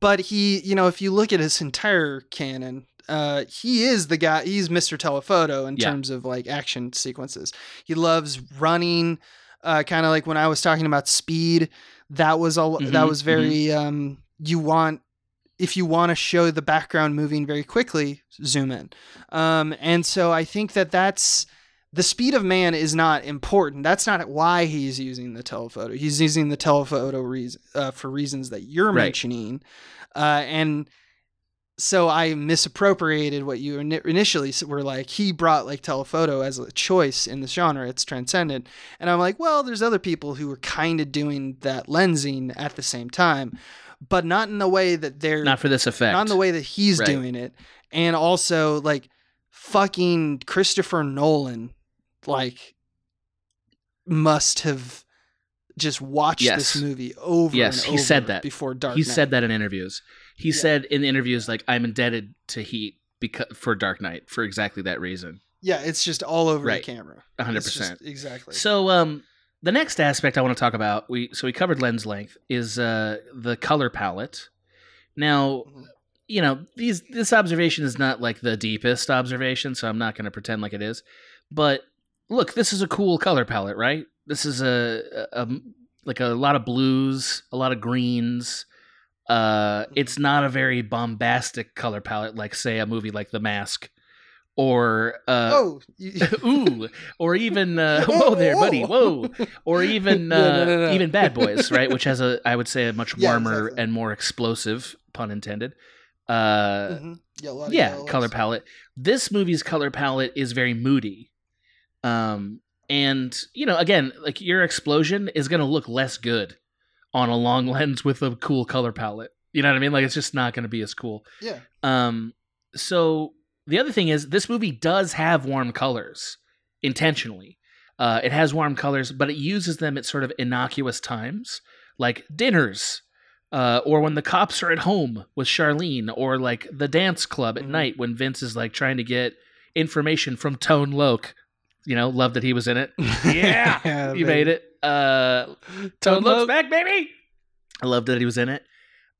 but he, you know, if you look at his entire canon, uh, he is the guy. He's Mr. Telephoto in Yeah. terms of like action sequences. He loves running, uh, kind of like when I was talking about speed. That was all. that Mhm, was very. Um, you want if you want to show the background moving very quickly, zoom in. Um, and so I think that that's the speed of man is not important. That's not why he's using the telephoto. He's using the telephoto reason, uh, for reasons that you're Right. mentioning. Uh, and so I misappropriated what you ini- initially were like. He brought like telephoto as a choice in this genre. It's transcendent. And I'm like, well, there's other people who were kind of doing that lensing at the same time, but not in the way that they're not for this effect. not in the way that he's Right. doing it and also like fucking christopher nolan like must have just watched Yes. this movie over Yes, and he said that. before dark he Knight. said that in interviews. He Yeah. said in the interviews like I'm indebted to Heat because for Dark Knight for exactly that reason. yeah it's just all over Right. the camera 100%. Just- exactly So um the next aspect I want to talk about, we so we covered lens length is uh the color palette. Now Mhm. you know, these this observation is not like the deepest observation, so I'm not going to pretend like it is. But look, this is a cool color palette, right? This is a, a, a like a lot of blues, a lot of greens. Uh, it's not a very bombastic color palette, like say a movie like The Mask, or uh, oh, <laughs> ooh, or even uh, <laughs> whoa there, buddy, whoa, or even <laughs> No, no, uh, no, no. even Bad Boys, right? Which has a I would say a much Yeah, warmer exactly. and more explosive, pun intended. Uh, Mhm. yeah, a lot of yeah, color palette. This movie's color palette is very moody. Um, and you know, again, like your explosion is gonna look less good on a long <laughs> lens with a cool color palette. You know what I mean? Like it's just not gonna be as cool. Yeah, Um, so the other thing is this movie does have warm colors intentionally. Uh, it has warm colors, but it uses them at sort of innocuous times, like dinners, uh, or when the cops are at home with Charlene, or like the dance club at Mhm. night when Vince is like trying to get information from Tone Loc. You know, love that he was in it. <laughs> Yeah, you made it. Uh, Tone Loc's back, baby. I loved that he was in it.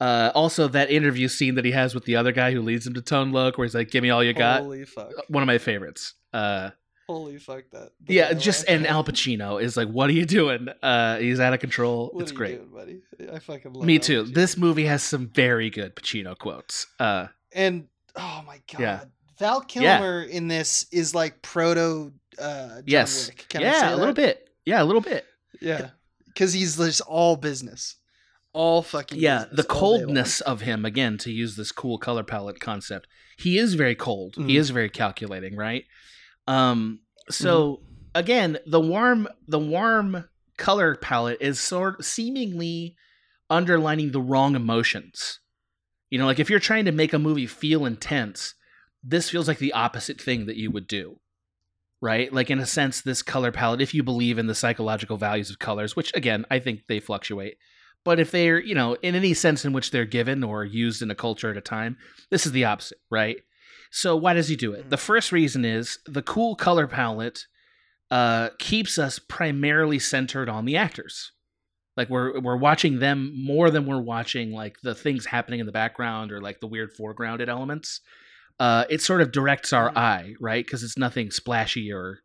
Uh, also, that interview scene that he has with the other guy who leads him to Tone Loc, where he's like, "Give me all you got." Holy fuck! One of my favorites. Uh, Holy fuck! That. the yeah, just and Al Pacino is like, "What are you doing?" Uh, he's out of control. What it's are you great. doing, buddy. I fucking love Me Al too. This movie has some very good Pacino quotes. Uh, and oh my god, Yeah. Val Yeah. Kilmer in this is like proto. Uh, John yes, Wick. Can I yeah, say a little bit. Yeah, a little bit. Yeah, because he's just all business, all fucking. Yeah, business the all day long. coldness of him again to use this cool color palette concept. He is very cold. He Mhm. is very calculating, right? Um so again, the warm the warm color palette is sort seemingly underlining the wrong emotions. You know, like if you're trying to make a movie feel intense, this feels like the opposite thing that you would do. Right? Like in a sense this color palette if you believe in the psychological values of colors, which again, I think they fluctuate but if they're, you know, in any sense in which they're given or used in a culture at a time, this is the opposite, right? So why does he do it? The first reason is the cool color palette uh, keeps us primarily centered on the actors. Like we're we're watching them more than we're watching like the things happening in the background or like the weird foregrounded elements. Uh, it sort of directs our Mhm. eye, right? Because it's nothing splashy or,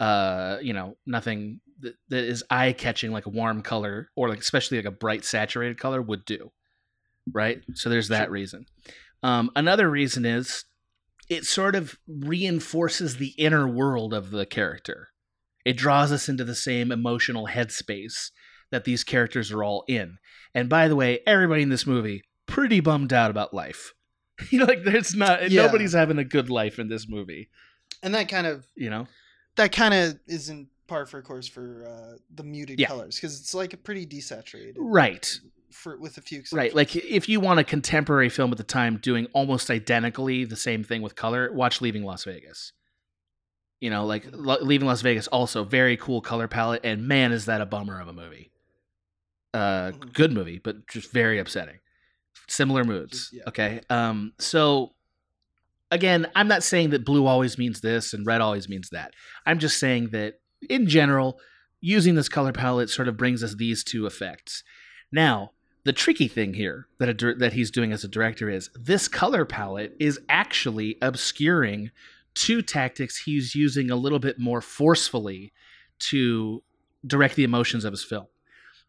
uh, you know, nothing that, that is eye catching like a warm color or like especially like a bright saturated color would do, right? So there's that reason. Um, another reason is it sort of reinforces the inner world of the character. It draws us into the same emotional headspace that these characters are all in. And by the way, everybody in this movie pretty bummed out about life. <laughs> you know, like there's not Yeah. nobody's having a good life in this movie. and that kind of You know, that kind of isn't par for course for uh, the muted Yeah. colors because it's like a pretty desaturated, right? For with a few exceptions. Right. Like if you want a contemporary film at the time doing almost identically the same thing with color, watch Leaving Las Vegas. You know, like Lo- Leaving Las Vegas also very cool color palette and man is that a bummer of a movie. Uh Mhm. good movie, but just very upsetting. Similar moods. Yeah. Okay. Um so again, I'm not saying that blue always means this and red always means that. I'm just saying that in general, using this color palette sort of brings us these two effects. Now, the tricky thing here that a, that he's doing as a director is this color palette is actually obscuring two tactics he's using a little bit more forcefully to direct the emotions of his film.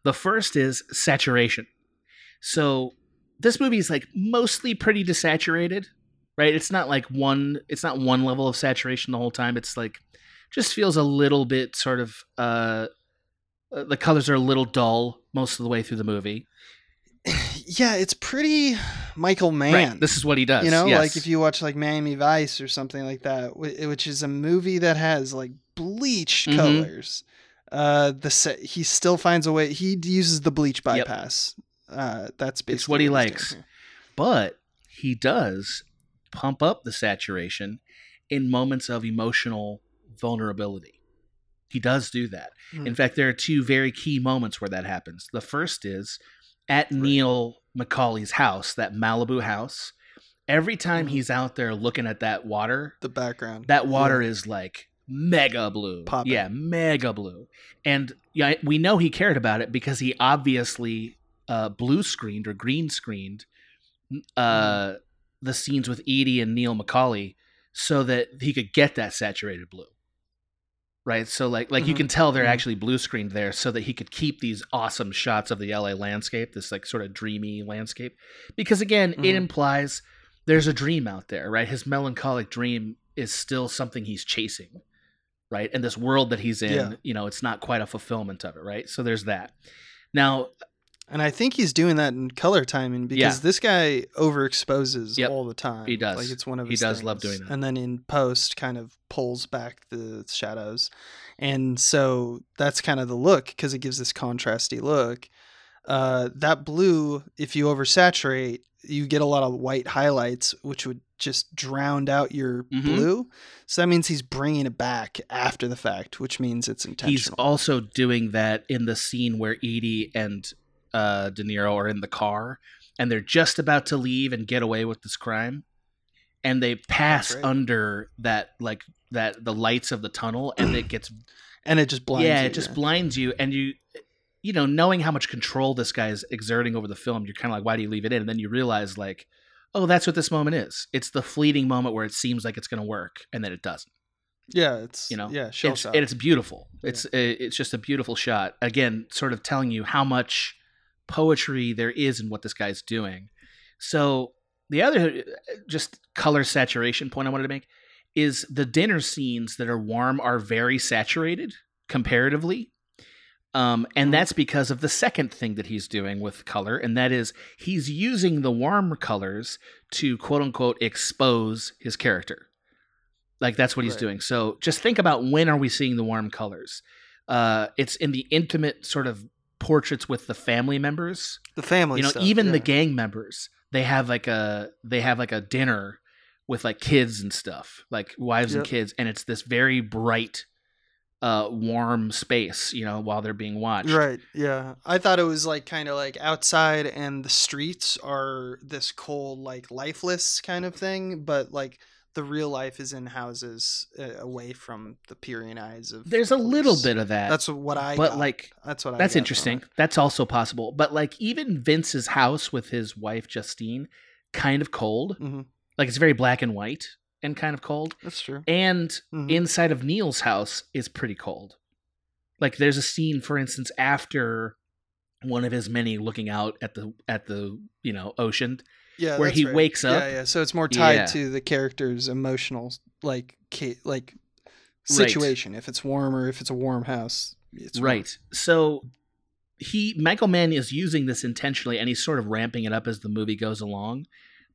The first is saturation. So this movie is like mostly pretty desaturated, right? It's not like one it's not one level of saturation the whole time. It's like just feels a little bit sort of uh uh, the colors are a little dull most of the way through the movie. <sighs> yeah, it's pretty Michael Mann. Right. This is what he does. you know, yes. like if you watch like Miami Vice or something like that, which is a movie that has like bleach Mhm. colors. Uh, the set, he still finds a way. He uses the bleach Yep. Uh, that's basically It's what he likes. but he does pump up the saturation in moments of emotional vulnerability. He does do that. Hmm. In fact, there are two very key moments where that happens. The first is at Neil McCauley's house, that Malibu house. Every time Mhm. he's out there looking at that water, The background. that water is like mega blue. Popping. Yeah, mega blue. And yeah, we know he cared about it because he obviously uh, blue screened or green screened uh, the scenes with Edie and Neil McCauley so that he could get that saturated blue. Right? So like like you Mhm. can tell they're Mhm. actually blue screened there so that he could keep these awesome shots of the LA landscape, this like sort of dreamy landscape. Because again, it Mhm. implies there's a dream out there, right? His melancholic dream is still something he's chasing. Right? And this world that he's in, Yeah. you know, it's not quite a fulfillment of it, right? So there's that. Now, And I think he's doing that in color timing because Yeah. this guy overexposes Yep. all the time. He does. Like it's one of He does love doing that. And then in post, kind of pulls back the shadows, and so that's kind of the look because it gives this contrasty look. Uh, that blue, if you oversaturate, you get a lot of white highlights, which would just drown out your Mhm. blue. So that means he's bringing it back after the fact, which means it's intentional. he's also doing that in the scene where Edie and uh, De Niro are in the car and they're just about to leave and get away with this crime, and they pass right. under that like that the lights of the tunnel, and it gets <clears throat> and it just blinds. yeah, you, it just blinds you, and you you know knowing how much control this guy is exerting over the film, you're kind of like, why do you leave it in? And then you realize like. Oh, that's what this moment is. It's the fleeting moment where it seems like it's going to work, and then it doesn't. yeah, it's you know, yeah, shell it's, shock. and it's beautiful. It's it's just a beautiful shot. Again, sort of telling you how much poetry there is in what this guy's doing. So the other just color saturation point I wanted to make is the dinner scenes that are warm are very saturated comparatively. Um, and Mhm. that's because of the second thing that he's doing with color, and that is he's using the warm colors to quote unquote expose his character. Like that's what he's Right. doing. So just think about when are we seeing the warm colors? Uh, it's in the intimate sort of portraits with the family members. the family. you know, stuff, even the gang members, they have like a they have like a dinner with like kids and stuff, like wives and kids, and it's this very bright, uh, warm space. You know, while they're being watched. Right. Yeah. I thought it was like kind of like outside and the streets are this cold, like lifeless kind of thing, but like the real life is in houses uh, away from the peering eyes of. There's a little bit of that. That's what I. but got. like that's what I. that's interesting. That's also possible. But like even Vince's house with his wife Justine, kind of cold. Mhm. Like it's very black and white and kind of cold. That's true. And Mhm. inside of Neil's house is pretty cold. Like there's a scene, for instance, after one of his many looking out at the at the you know ocean yeah, where he right. wakes up. Yeah, yeah. So it's more tied Yeah. to the character's emotional, like, like situation. If it's warm or if it's a warm house, it's warm. right. So he Michael Mann is using this intentionally, and he's sort of ramping it up as the movie goes along.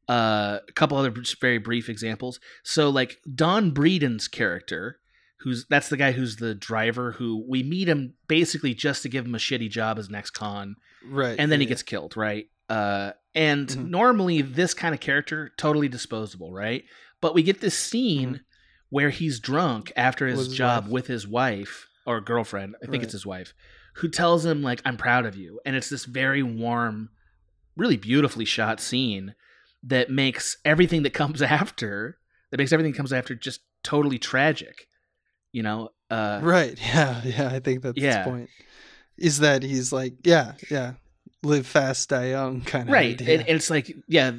Uh, a couple other very brief examples. So like Don Breedan's character, who's that's the guy who's the driver who we meet him basically just to give him a shitty job as next con. Right. and then he yeah. gets killed, right? Uh, and Mhm. normally this kind of character totally disposable, right? But we get this scene where he's drunk after his, his job wife. with his wife or girlfriend, I think Right. it's his wife, who tells him like I'm proud of you, and it's this very warm, really beautifully shot scene that makes everything that comes <laughs> after that makes everything that comes after just totally tragic, you know? Uh, Right. <laughs> Yeah. Yeah. I think that's Yeah. the point. Is that he's like, yeah, yeah, live fast, die young kind of right idea. and, and it's like yeah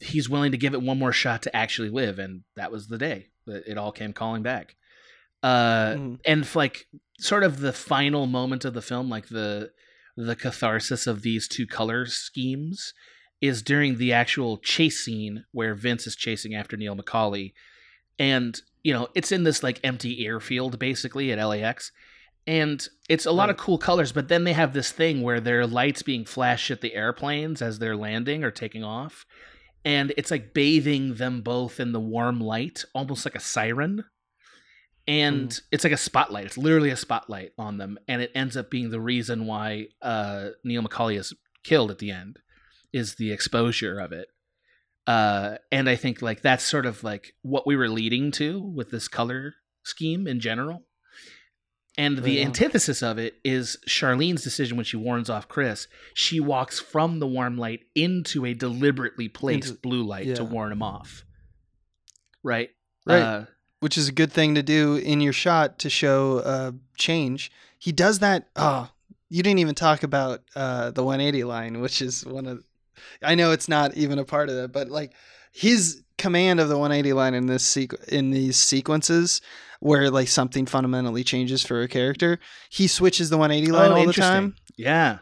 he's willing to give it one more shot to actually live and that was the day that it all came calling back uh Mhm. and like sort of the final moment of the film like the the catharsis of these two color schemes is during the actual chase scene where Vince is chasing after Neil McCauley and you know it's in this like empty airfield basically at LAX and it's a lot of cool colors but then they have this thing where there are lights being flashed at the airplanes as they're landing or taking off. And it's like bathing them both in the warm light almost like a siren. And it's like a spotlight. It's literally a spotlight on them. And it ends up being the reason why uh, neil mccauley is killed at the end is the exposure of it. Uh, and i think like that's sort of like what we were leading to with this color scheme in general and the Right antithesis of it is charlene's decision when she warns off chris she walks from the warm light into a deliberately placed Into- blue light to warn him off right Right. uh, which is a good thing to do in your shot to show uh, change. He does that. Oh, you didn't even talk about uh, the 180 line, which is one of. I know it's not even a part of that, but like his command of the 180 line in this sequ- in these sequences where like something fundamentally changes for a character, he switches the 180 line Oh, all the time, Yeah.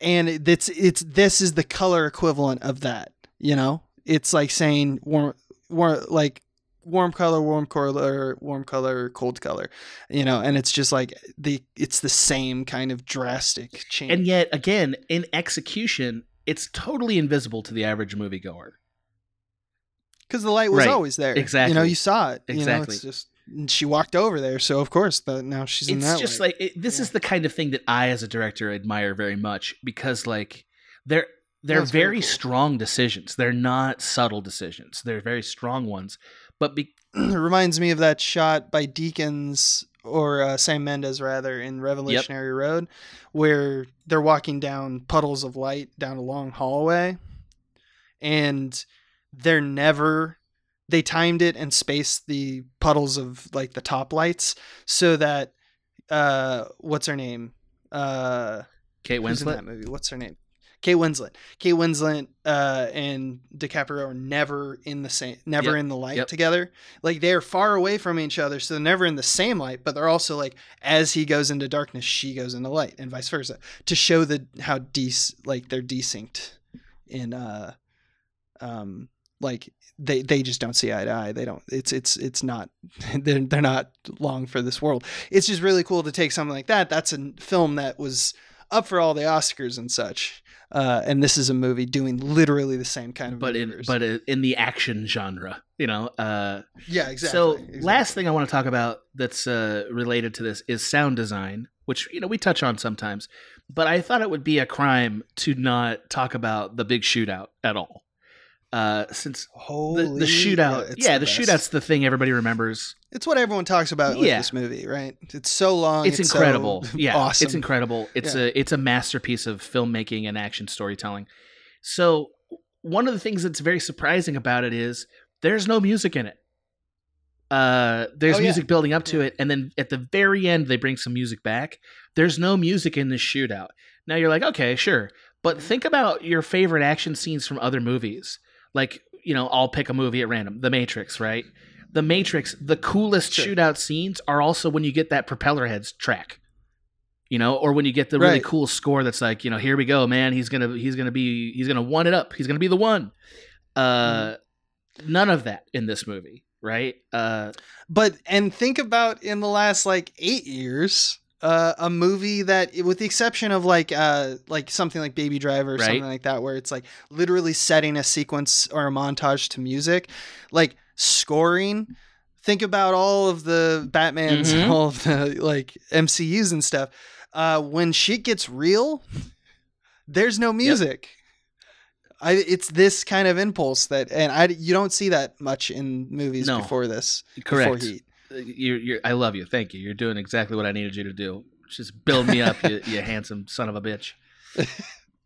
and it's it's this is the color equivalent of that. You know, it's like saying warm, warm like warm color, warm color, warm color, cold color. You know, and it's just like the it's the same kind of drastic change. And yet, again, in execution, it's totally invisible to the average moviegoer. because the light was Right. always there. Exactly. You know, you saw it. You know, Exactly. it's just and she walked over there, so of course the, now she's in that. it's just light. like it, this Yeah. is the kind of thing that I, as a director, admire very much because, like, they're they're That's very cool. strong decisions. They're not subtle decisions. They're very strong ones. But be- <clears throat> it reminds me of that shot by Deakins or uh, Sam Mendes rather in Revolutionary Road, where they're walking down puddles of light down a long hallway, and they're never. They timed it and spaced the puddles of like the top lights so that uh what's her name uh Kate Winslet, that movie? What's her name? Kate Winslet. Kate Winslet uh, and DiCaprio are never in the same, never Yep. in the light Yep. together. Like they're far away from each other, so they're never in the same light. But they're also like, as he goes into darkness, she goes into light, and vice versa, to show the how de like they're desynced in uh, um, like they they just don't see eye to eye. They don't. It's it's it's not. <laughs> They're they're not long for this world. It's just really cool to take something like that. That's a film that was up for all the Oscars and such. Uh, and this is a movie doing literally the same kind of but in but in the action genre, you know. Uh, yeah, exactly. So, exactly. last thing I want to talk about that's uh, related to this is sound design, which you know we touch on sometimes. But I thought it would be a crime to not talk about the big shootout at all, uh, since the, Holy, the shootout, it's yeah, the, best. shootout's the thing everybody remembers. It's what everyone talks about with this movie, right? It's so long. It's, so incredible, <laughs> yeah, awesome. it's incredible. It's a it's a masterpiece of filmmaking and action storytelling. So one of the things that's very surprising about it is there's no music in it. Uh, there's Oh, yeah. music building up to Yeah. it, and then at the very end they bring some music back. There's no music in this shootout. Now you're like, okay, sure, but think about your favorite action scenes from other movies. Like, you know, I'll pick a movie at random. The Matrix, right? The Matrix. The coolest Sure. shootout scenes are also when you get that Propellerheads track you know or when you get the really Right. cool score that's like you know here we go man he's gonna he's gonna be he's gonna one it up he's gonna be the one uh Mm-hmm. none of that in this movie right uh But and think about in the last like eight years, uh, a movie that, with the exception of like uh, like something like Baby Driver or Right. something like that, where it's like literally setting a sequence or a montage to music, like scoring. Think about all of the Batman's Mhm. and all of the like MCU's and stuff. Uh, when shit gets real, there's no music. I, it's this kind of impulse that, and I you don't see that much in movies No. before this. correct Before Heat. You're, you're i love you thank you you're doing exactly what i needed you to do just build me up you, you <laughs> handsome son of a bitch <laughs>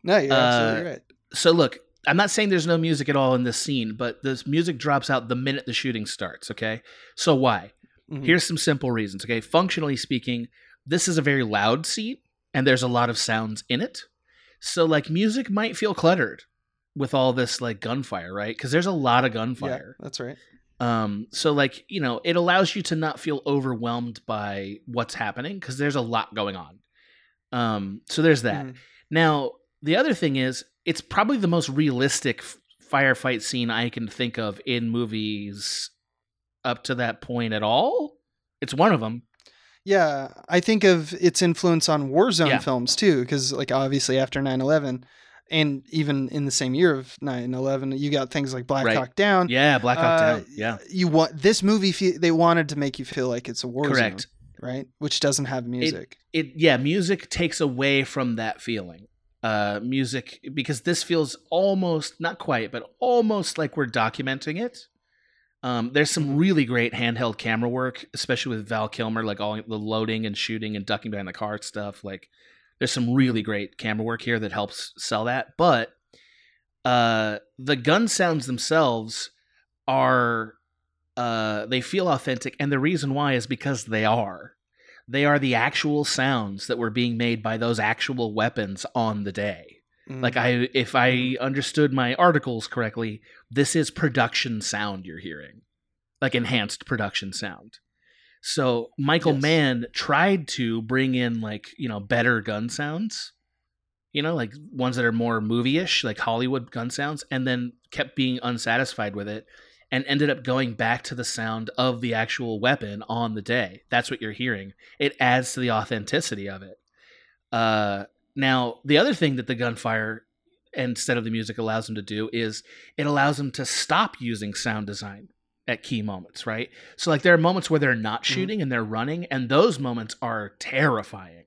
No, you're Uh, absolutely right. so look i'm not saying there's no music at all in this scene but this music drops out the minute the shooting starts okay so why Mhm. Here's some simple reasons, okay? Functionally speaking, this is a very loud scene and there's a lot of sounds in it. So like music might feel cluttered with all this like gunfire, right? Cuz there's a lot of gunfire. yeah, gunfire. that's right. Um so like, you know, it allows you to not feel overwhelmed by what's happening cuz there's a lot going on. Um so there's that. Mhm. Now, the other thing is, it's probably the most realistic f- firefight scene I can think of in movies up to that point at all. It's one of them. Yeah, I think of its influence on Warzone Yeah. films too, because like obviously after 9/11, and even in the same year of 9/11, you got things like Black Right. Hawk Down. Yeah, Black Hawk Uh, Down. Yeah, you want this movie? Fe- they wanted to make you feel like it's a war correct. zone, right? Which doesn't have music. It yeah, music takes away from that feeling. Uh, music because this feels almost not quite, but almost like we're documenting it. Um, there's some really great handheld camera work, especially with Val Kilmer, like all the loading and shooting and ducking behind the car stuff. Like, there's some really great camera work here that helps sell that. But uh, the gun sounds themselves are uh, they feel authentic, and the reason why is because they are. They are the actual sounds that were being made by those actual weapons on the day. Mm. Like I if I understood my articles correctly, this is production sound you're hearing. Like enhanced production sound. So Michael Yes. Mann tried to bring in like, you know, better gun sounds. You know, like ones that are more movie-ish, like Hollywood gun sounds, and then kept being unsatisfied with it and ended up going back to the sound of the actual weapon on the day. That's what you're hearing. It adds to the authenticity of it. Uh now, the other thing that the gunfire instead of the music allows them to do is it allows them to stop using sound design at key moments, right? So like there are moments where they're not Mhm. shooting and they're running and those moments are terrifying.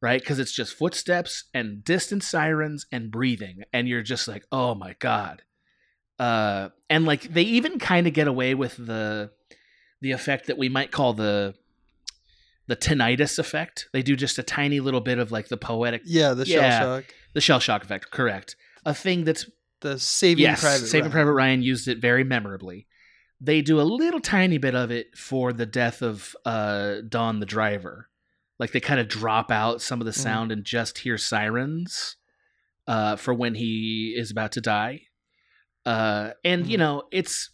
Right? Cuz it's just footsteps and distant sirens and breathing and you're just like, "Oh my god." Uh and like they even kind of get away with the the effect that we might call the the tinnitus effect. They do just a tiny little bit of like the poetic yeah, the shell shock, the shell shock effect, correct. A thing that's the Saving yes, Private. Saving Ryan. Private Ryan used it very memorably. They do a little tiny bit of it for the death of uh, Don the driver. Like they kind of drop out some of the Mhm. sound and just hear sirens uh, for when he is about to die. Uh, and you Mhm. know, it's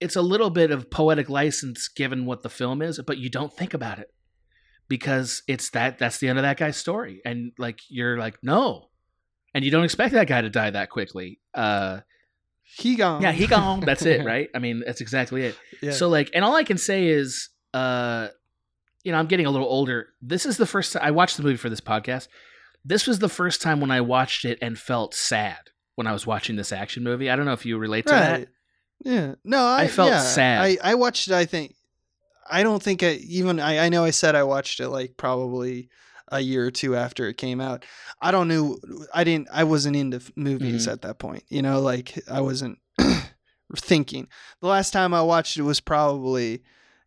it's a little bit of poetic license given what the film is, but you don't think about it because it's that that's the end of that guy's story, and like you're like no, and you don't expect that guy to die that quickly. Uh, He gone. yeah, he gone. That's it, <laughs> right? I mean, that's exactly it. Yeah. So like, and all I can say is, uh, you know, I'm getting a little older. This is the first time I watched the movie for this podcast. This was the first time when I watched it and felt sad when I was watching this action movie. I don't know if you relate to that. Yeah. No, I, I felt yeah, sad. I, I watched it. I think. I don't think I even. I, I know I said I watched it like probably a year or two after it came out. I don't know. I didn't. I wasn't into movies Mhm. at that point. You know, like I wasn't <clears throat> thinking. The last time I watched it was probably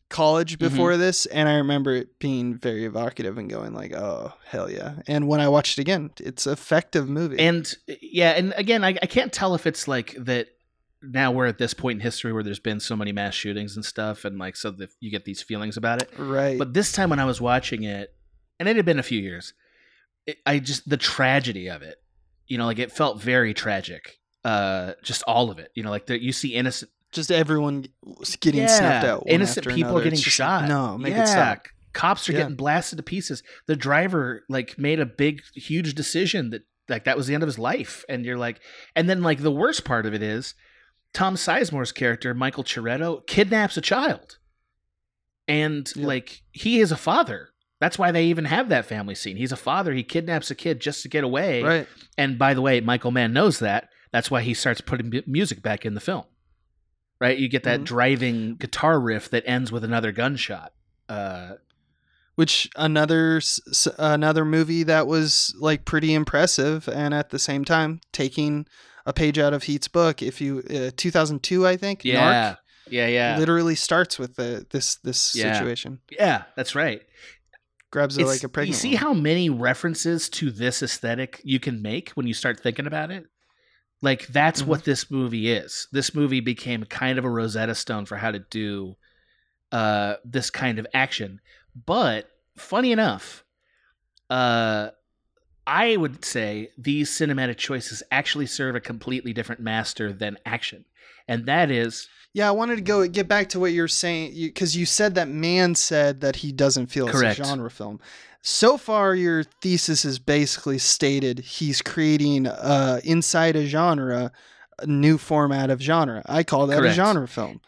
college Mm-hmm. before this, and I remember it being very evocative and going like, "Oh hell yeah!" And when I watched it again, it's effective movie. And yeah, and again, I, I can't tell if it's like that. Now we're at this point in history where there's been so many mass shootings and stuff, and like so the, you get these feelings about it. right. But this time when I was watching it, and it had been a few years, it, I just the tragedy of it, you know, like it felt very tragic. Uh, just all of it, you know, like the, you see innocent, just everyone getting Yeah, out. one innocent people another. are getting just- shot. No, make yeah, it stop. cops are Yeah. getting blasted to pieces. The driver like made a big, huge decision that like that was the end of his life, and you're like, and then like the worst part of it is, Tom Sizemore's character Michael Cheritto kidnaps a child, and like he is a father. That's why they even have that family scene. He's a father. He kidnaps a kid just to get away. Right. And by the way, Michael Mann knows that. That's why he starts putting music back in the film. Right? You get that Mhm. driving guitar riff that ends with another gunshot. Uh, Which another another movie that was like pretty impressive, and at the same time taking a page out of Heat's book. If you uh, 2002, I think. yeah. Yeah, yeah. literally starts with the, this this Yeah. situation. Yeah, that's right. Grabs it like a pregnant. you see how many references to this aesthetic you can make when you start thinking about it? Like that's Mhm. what this movie is. This movie became kind of a Rosetta Stone for how to do uh this kind of action. But funny enough, uh I would say these cinematic choices actually serve a completely different master than action. And that is Yeah, I wanted to go get back to what you're saying because you, said that Mann said that he doesn't feel Correct. it's a genre film. So far, your thesis is basically stated he's creating uh, inside a genre a new format of genre. I call that Correct. a genre film.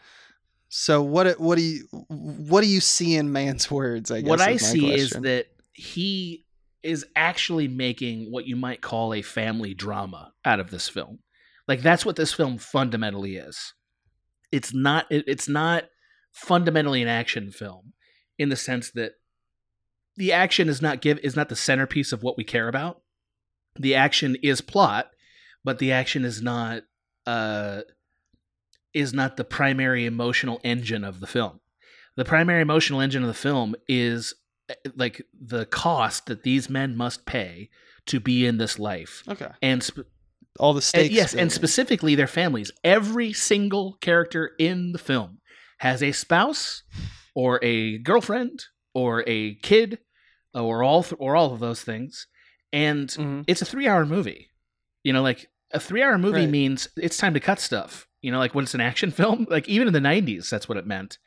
So what what do you what do you see in Mann's <laughs> words? I guess what I see is that he is actually making what you might call a family drama out of this film. Like that's what this film fundamentally is. It's not it- it's not fundamentally an action film in the sense that the action is not give is not the centerpiece of what we care about. The action is plot, but the action is not uh is not the primary emotional engine of the film. The primary emotional engine of the film is like the cost that these men must pay to be in this life. okay, And sp- all the and stakes. yes, and specifically their families. Every single character in the film has a spouse or a girlfriend or a kid or all th- or all of those things. And Mhm. it's a 3-hour movie. You know, like a three hour movie Right. means it's time to cut stuff. You know, like when it's an action <laughs> film, like even in the 90s, that's what it meant.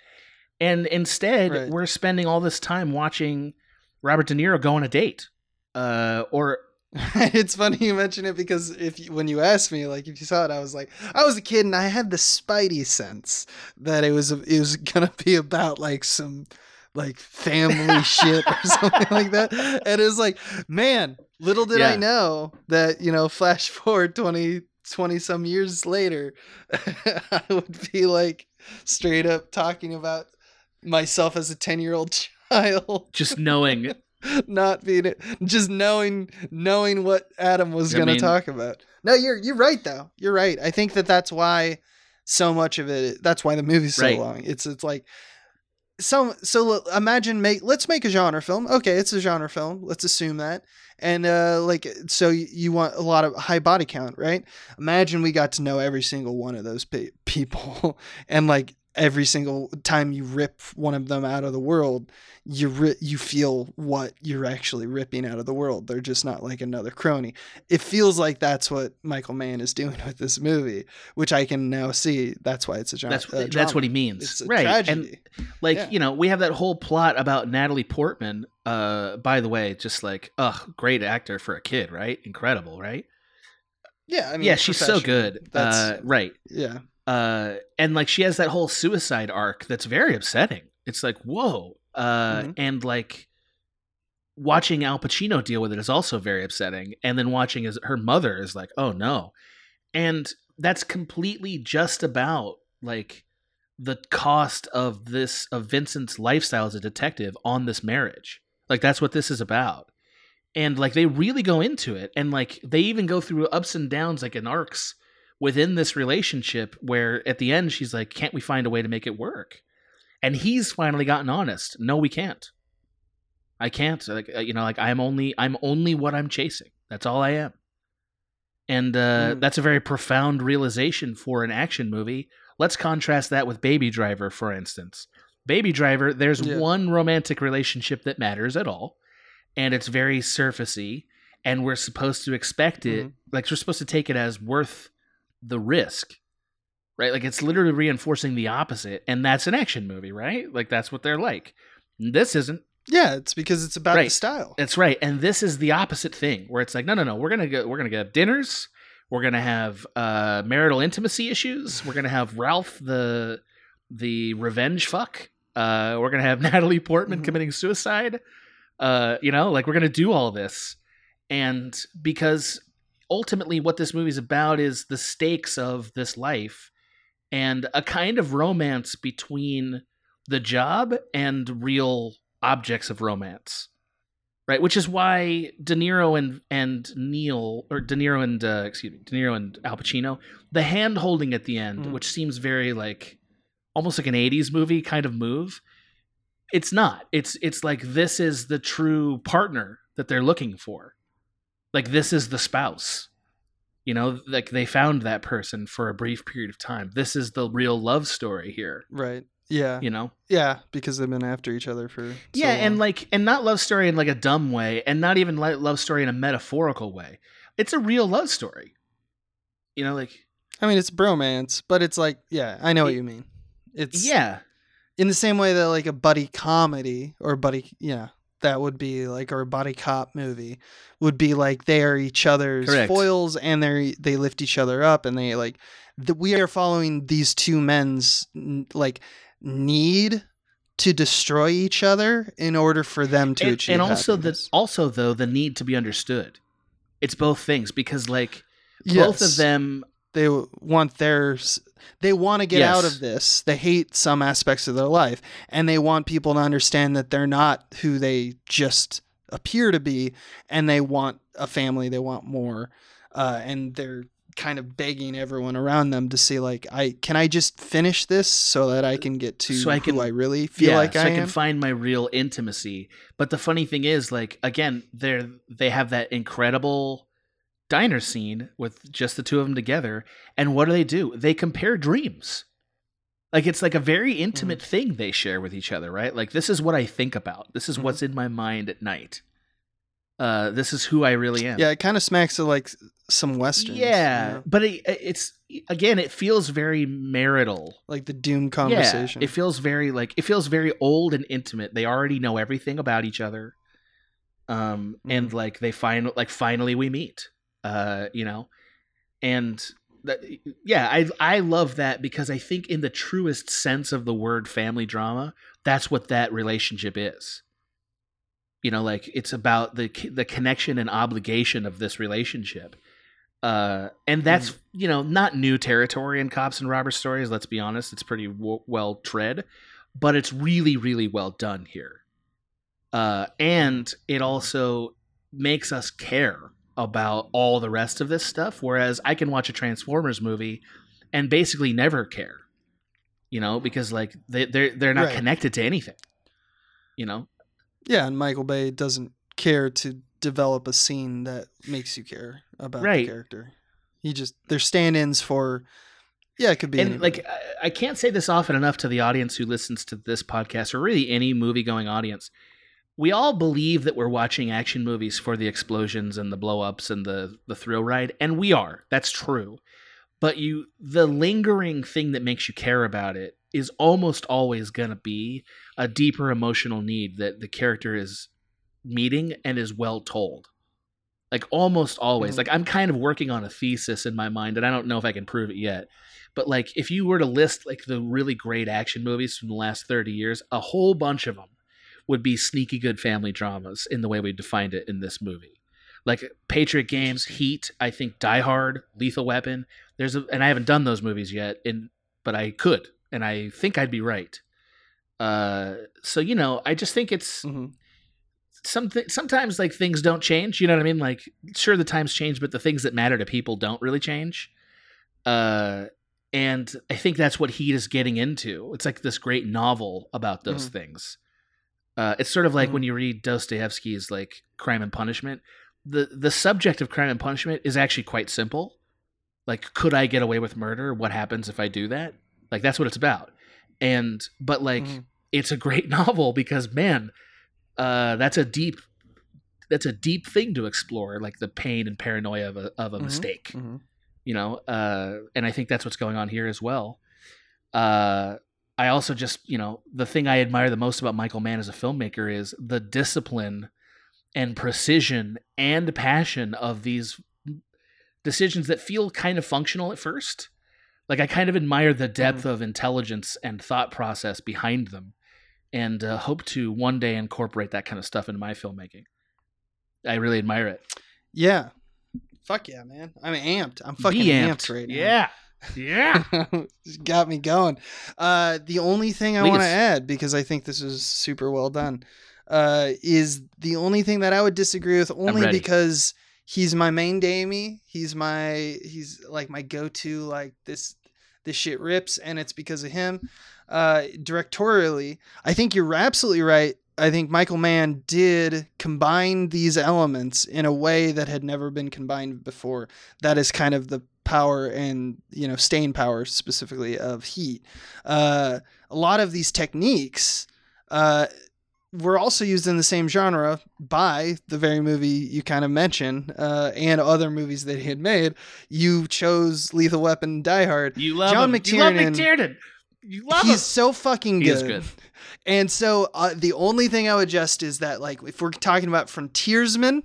And instead, Right. we're spending all this time watching Robert De Niro go on a date. Uh, or <laughs> it's funny you mention it because if you, when you asked me like if you saw it I was like I was a kid and I had the spidey sense that it was it was gonna be about like some like family <laughs> shit or something like that and it was like man little did Yeah. I know that you know flash forward 20 20 some years later <laughs> I would be like straight up talking about myself as a 10 year old child. Just knowing. <laughs> Not being it just knowing knowing what adam was going to talk about. No you're you're right though. You're right. I think that that's why so much of it that's why the movie's so Right. long. It's it's like so so imagine make let's make a genre film. Okay it's a genre film. Let's assume that. And uh like so you want a lot of high body count right? Imagine we got to know every single one of those pe- people. <laughs> And like every single time you rip one of them out of the world you ri- you feel what you're actually ripping out of the world they're just not like another crony it feels like that's what michael mann is doing <laughs> with this movie which i can now see that's why it's a genre that's that's what he means. it's a right. tragedy And like, Yeah. you know, we have that whole plot about Natalie Portman. Uh, by the way, just like, ugh, great actor for a kid, right? Incredible, right? yeah i mean yeah, she's so good. that's Uh, right. yeah uh and like she has that whole suicide arc that's very upsetting. It's like whoa uh Mhm. and like watching al pacino deal with it is also very upsetting and then watching his her mother is like oh no. And that's completely just about like the cost of this of vincent's lifestyle as a detective on this marriage. Like that's what this is about. And like they really go into it and like they even go through ups and downs like in arcs within this relationship where at the end she's like can't we find a way to make it work? And he's finally gotten honest. No we can't. I can't. Like uh, you know like i'm only i'm only what i'm chasing. That's all i am. And uh, Mm. that's a very profound realization for an action movie. Let's contrast that with baby driver for instance. Baby driver there's Yeah. one romantic relationship that matters at all and it's very surfacey and we're supposed to expect it Mhm. like we're supposed to take it as worth the risk right? Like it's literally reinforcing the opposite and that's an action movie right? Like that's what they're like. This isn't. Yeah it's because it's about the Right. style. That's right and this is the opposite thing where it's like no no no we're gonna go we're gonna get dinners we're gonna have uh marital intimacy issues we're gonna have ralph the the revenge fuck uh we're gonna have <laughs> natalie portman Mhm. committing suicide uh you know like we're gonna do all this. And because ultimately what this movie's about is the stakes of this life and a kind of romance between the job and real objects of romance right? Which is why de niro and and neil or de niro and uh, excuse me de niro and al pacino the hand holding at the end Mhm. which seems very like almost like an 80s movie kind of move it's not. It's it's like this is the true partner that they're looking for like this is the spouse. You know like they found that person for a brief period of time. This is the real love story here. Right. Yeah. You know? Yeah because they've been after each other for so yeah and like and not love story in like a dumb way and not even like love story in a metaphorical way. It's a real love story. You know like i mean it's bromance but it's like yeah i know what you mean. It's yeah. in the same way that like a buddy comedy or buddy yeah that would be like or a buddy cop movie would be like they are each other's Correct. foils and they they lift each other up and they like the, we are following these two men's like need to destroy each other in order for them to and, achieve and also the also though the need to be understood. It's both things because like both of them they want their they want to get out of this. They hate some aspects of their life and they want people to understand that they're not who they just appear to be and they want a family they want more uh, and they're kind of begging everyone around them to see like i can i just finish this so that i can get to So I can- who i really feel yeah, like so i, I, am? can find my real intimacy. But the funny thing is, like again, they're they have that incredible diner scene with just the two of them together, and what do they do? They compare dreams. Like it's like a very Mm-hmm. intimate thing they share with each other, right? Like this is what I think about. This is Mhm. what's in my mind at night. Uh, this is who I really am. Yeah, it kind of smacks of like some westerns. you Yeah, know? but it, it's again, it feels very marital. like the Doom conversation. Yeah, it feels very like it feels very old and intimate. They already know everything about each other. Um and like they find like finally we meet. Uh you know. And that, yeah, I I love that because I think in the truest sense of the word family drama, that's what that relationship is. You know, like it's about the the connection and obligation of this relationship. Uh, and that's you know not new territory in cops and robber stories. Let's be honest; it's pretty w- well tread, but it's really really well done here. Uh, and it also makes us care about all the rest of this stuff. Whereas I can watch a Transformers movie and basically never care, you know, because like they they're they're not Right. connected to anything, you know. Yeah, and Michael Bay doesn't care to develop a scene that makes you care about Right. the character. He just they're stand-ins for yeah, it could be and any like. I- I can't say this often enough to the audience who listens to this podcast or really any movie going audience. We all believe that we're watching action movies for the explosions and the blowups and the the thrill ride, and we are. That's true. But you the lingering thing that makes you care about it is almost always going to be a deeper emotional need that the character is meeting and is well told. Like almost always. Mhm. Like I'm kind of working on a thesis in my mind and I don't know if I can prove it yet. But like if you were to list like the really great action movies from the last 30 years, a whole bunch of them would be sneaky good family dramas in the way we defined it in this movie. Like Patriot Games, Heat, I think Die Hard, Lethal Weapon. There's a, and I haven't done those movies yet, and but I could, and I think I'd be right. Uh, so you know, I just think it's Mhm. something. Sometimes like things don't change. You know what I mean? Like sure, the times change, but the things that matter to people don't really change. Uh, and I think that's what Heat is getting into. It's like this great novel about those Mhm. things. Uh, it's sort of like Mhm. when you read Dostoevsky's like Crime and Punishment. The the subject of Crime and Punishment is actually quite simple. Like, could I get away with murder? What happens if I do that? Like that's what it's about. And but like Mhm. it's a great <laughs> novel because man, uh, that's a deep that's a deep thing to explore, like the pain and paranoia of a of a Mhm. mistake Mhm. you know uh and i think that's what's going on here as well uh i also just you know the thing i admire the most about michael mann as a filmmaker is the discipline and precision and passion of these decisions that feel kind of functional at first like i kind of admire the depth of intelligence and thought process behind them and uh, hope to one day incorporate that kind of stuff into my filmmaking i really admire it Yeah. Fuck yeah, man. I'm amped. I'm fucking Be amped. right now. yeah yeah <laughs> Just got me going. Uh, the only thing I want to add, because I think this is super well done, uh, is the only thing that I would disagree with only because he's my main Damie. He's my he's like my go to like this this shit rips, and it's because of him. Uh, directorially, I think you're absolutely right. I think Michael Mann did combine these elements in a way that had never been combined before. That is kind of the power and you know staying power specifically of heat. Uh, a lot of these techniques uh, were also used in the same genre by the very movie you kind of mentioned uh, and other movies that he had made. You chose Lethal Weapon, Die Hard. You love John him. You love McTiernan- McTiernan. You love He's him. so fucking He good. is good. And so uh, the only thing I would adjust is that like if we're talking about frontiersmen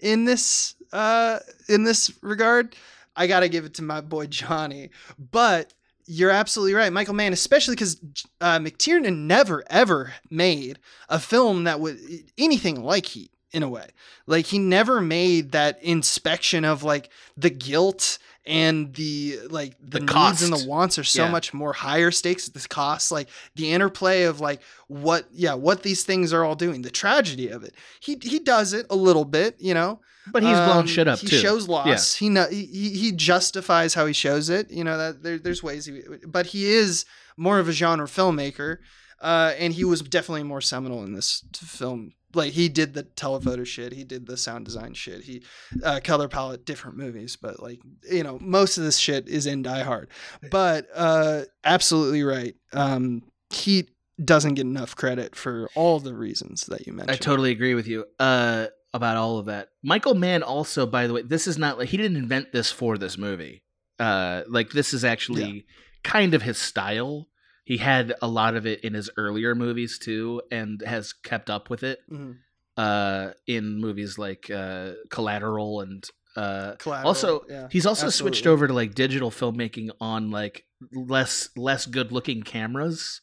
in this uh in this regard, I got to give it to my boy Johnny. But you're absolutely right, Michael Mann, especially because uh, McTiernan never ever made a film that would anything like Heat in a way. Like he never made that inspection of like the guilt and the like the, The needs and the wants are so Yeah. much more higher stakes. The costs, like the interplay of like what, yeah, what these things are all doing, the tragedy of it. He he does it a little bit, you know. But he's blown Um, shit up he too. shows loss. He, know, he he he justifies how he shows it. You know that there, there's ways, he, but he is more of a genre filmmaker, uh, and he was definitely more seminal in this film. Like he did the telephoto shit, he did the sound design shit, he uh, color palette, different movies, but like you know most of this shit is in Die Hard. But uh, absolutely right. Um, he doesn't get enough credit for all the reasons that you mentioned. I totally agree with you. Uh, about all of that. Michael Mann also, by the way, this is not like he didn't invent this for this movie. Uh, like this is actually kind of his style. He had a lot of it in his earlier movies too, and has kept up with it Mhm. uh, in movies like uh, Collateral and uh, Collateral, also yeah, he's also switched over to like digital filmmaking on like less less good looking cameras.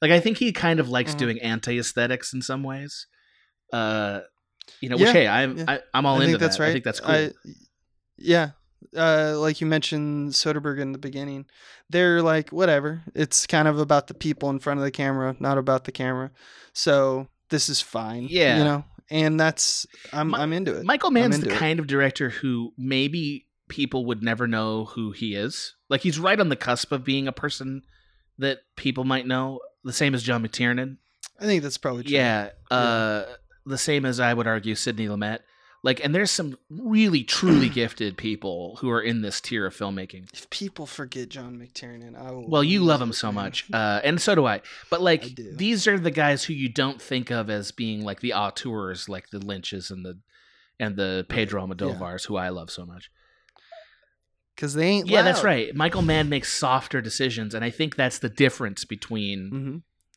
Like I think he kind of likes Mhm. doing anti aesthetics in some ways. Uh, you know, Yeah, which hey, I'm yeah. I, I'm all I into think that's that. right. I think that's cool. I- yeah, uh, like you mentioned Soderbergh in the beginning, they're like whatever. It's kind of about the people in front of the camera, not about the camera. So this is fine. Yeah. you know, and that's I'm I'm into it. Michael Mann's the it. kind of director who maybe people would never know who he is. Like he's right on the cusp of being a person that people might know. The same as John McTiernan. I think that's probably true. Yeah. Uh, the same as I would argue Sidney Lumet. Like, and there's some really truly <clears throat> gifted people who are in this tier of filmmaking. If people forget John McTiernan, I will. Well, you love him so much, uh, and so do I. But like, do. these are the guys who you don't think of as being like the auteurs, like the Lynches and the and the Pedro Almodovars, who I love so much. because they ain't. Yeah, that's right. Michael Mann makes softer decisions, and I think that's the difference between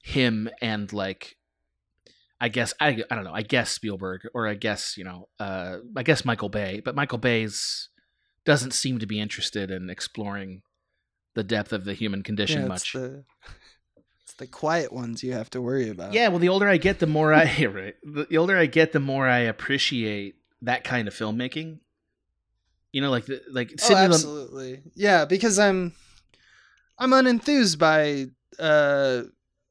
Mhm. him and like, I guess I I don't know. I guess Spielberg or I guess you know, uh, I guess Michael Bay, but Michael Bay's doesn't seem to be interested in exploring the depth of the human condition Yeah, much. It's the, <laughs> it's the quiet ones you have to worry about. Yeah, well, the older I get, the more I <laughs> right. The older I get, the more I appreciate that kind of filmmaking. You know, like the like Oh, Sidney absolutely. Yeah, because I'm I'm unenthused by uh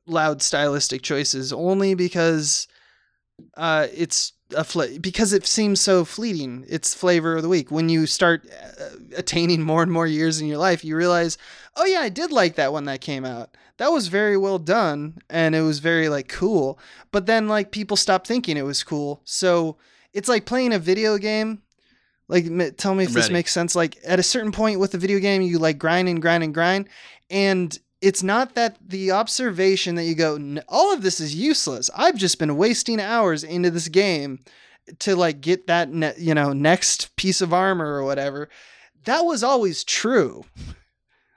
loud stylistic choices only because uh it's a fl- because it seems so fleeting. It's flavor of the week. When you start uh, attaining more and more years in your life, you realize, "Oh yeah, I did like that one that came out. That was very well done and it was very like cool." But then like people stopped thinking it was cool. So it's like playing a video game like, m- tell me if I'm this ready. makes sense. Like, at a certain point with the video game, you like grind and grind and grind, and it's not that the observation that you go, all of this is useless. I've just been wasting hours into this game to like get that, ne- you know, next piece of armor or whatever. That was always true.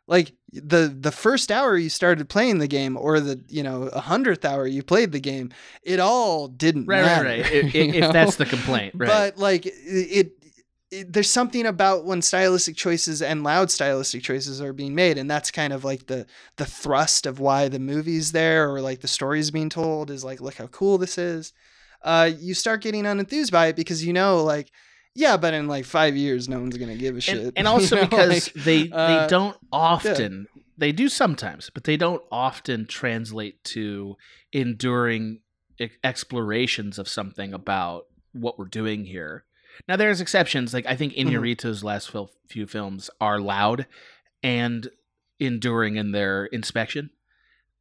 Like the the first hour you started playing the game, or the you know a hundredth hour you played the game, it all didn't right, right, matter. right. If, <laughs> you if, if that's the complaint, right? But like it, it, it, there's something about when stylistic choices and loud stylistic choices are being made, and that's kind of like the the thrust of why the movie's there, or like the story's being told is like, look how cool this is. Uh, you start getting unenthused by it because you know, like, yeah, but in like five years, no one's gonna give a shit. and, <laughs> and also you know, because like, they uh, they don't often they do sometimes but they don't often translate to enduring explorations of something about what we're doing here now there's exceptions like i think Mhm. Last fil- few films are loud and enduring in their inspection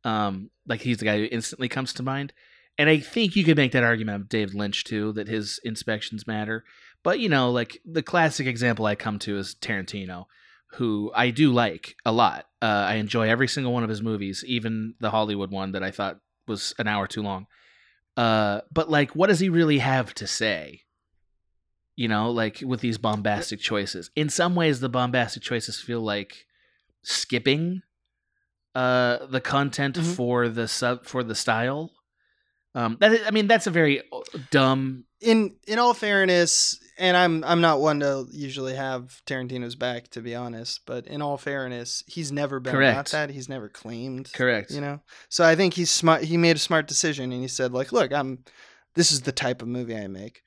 um like he's the guy who instantly comes to mind and i think you could make that argument of david lynch too that his inspections matter but you know, like the classic example I come to is Tarantino, who I do like a lot. Uh, I enjoy every single one of his movies, even the Hollywood one that I thought was an hour too long. Uh, but like, what does he really have to say? You know, like with these bombastic choices. In some ways, the bombastic choices feel like skipping uh, the content Mhm. for the sub for the style. Um, that I mean, that's a very uh, dumb in in all fairness, and I'm I'm not one to usually have Tarantino's back to be honest, but in all fairness, he's never been about that. He's never claimed correct. you know. So I think he's smart. He made a smart decision, and he said like, look, I'm this is the type of movie I make.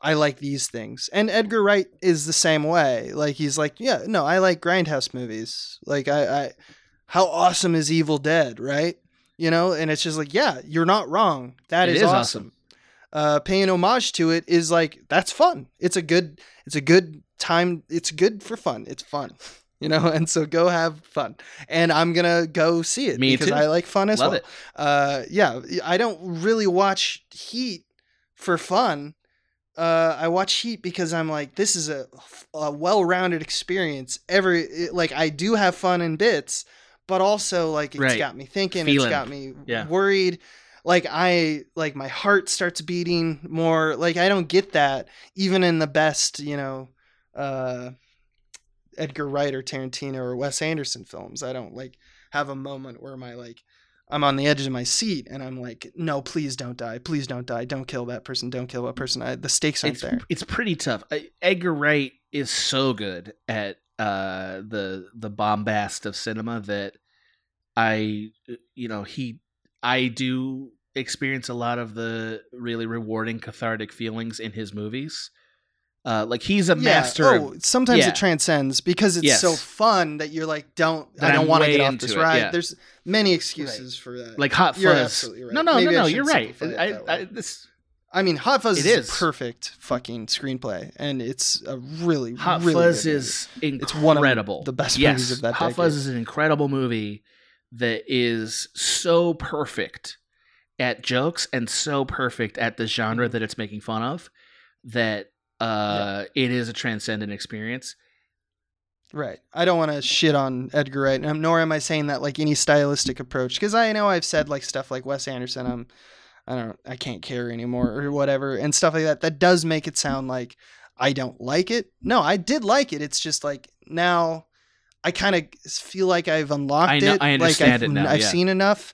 I like these things, and Edgar Wright is the same way. Like he's like, yeah, no, I like grindhouse movies. Like I, I how awesome is Evil Dead, right? You know, and it's just like, yeah, you're not wrong. That is, is awesome. awesome. Uh, paying homage to it is like that's fun. It's a good, it's a good time. It's good for fun. It's fun, <laughs> you know. <laughs> And so go have fun. And I'm gonna go see it Me because too. I like fun as Love well it. uh yeah i don't really watch heat for fun uh i watch heat because i'm like this is a, a well-rounded experience every it- like i do have fun in bits but also like it's Right. got me thinking Feeling. it's got me Yeah. worried like I like my heart starts beating more. Like I don't get that even in the best, you know, uh Edgar Wright or Tarantino or Wes Anderson films. I don't like have a moment where my like I'm on the edge of my seat and I'm like, no, please don't die. Please don't die. Don't kill that person. Don't kill that person. I, the stakes aren't it's there. it's pretty tough. Edgar Wright is so good at uh, the the bombast of cinema that I you know he I do experience a lot of the really rewarding cathartic feelings in his movies. Uh, like he's a master. Yeah. of- Oh, sometimes yeah. it transcends because it's Yes. so fun that you're like, don't. That I don't want to get off this it, ride. yeah. There's many excuses for that. like Hot Fuzz. You're absolutely right. No, no, Maybe no, no. You're right. I, I, this I mean, Hot Fuzz It is, is. a perfect fucking screenplay, and it's a really Hot really Fuzz good movie. is incredible. It's one of the best yes, movies of that Hot decade. Fuzz is an incredible movie that is so perfect at jokes and so perfect at the genre that it's making fun of that uh, it is a transcendent experience. Right. I don't want to shit on Edgar Wright, nor am I saying that like any stylistic approach, because I know I've said like stuff like Wes Anderson. I'm, I don't, I can't care anymore or whatever, and stuff like that. That does make it sound like I don't like it. No, I did like it. It's just like now, I kind of feel like I've unlocked I know- it. I understand like I've, it now, I've yeah. seen enough,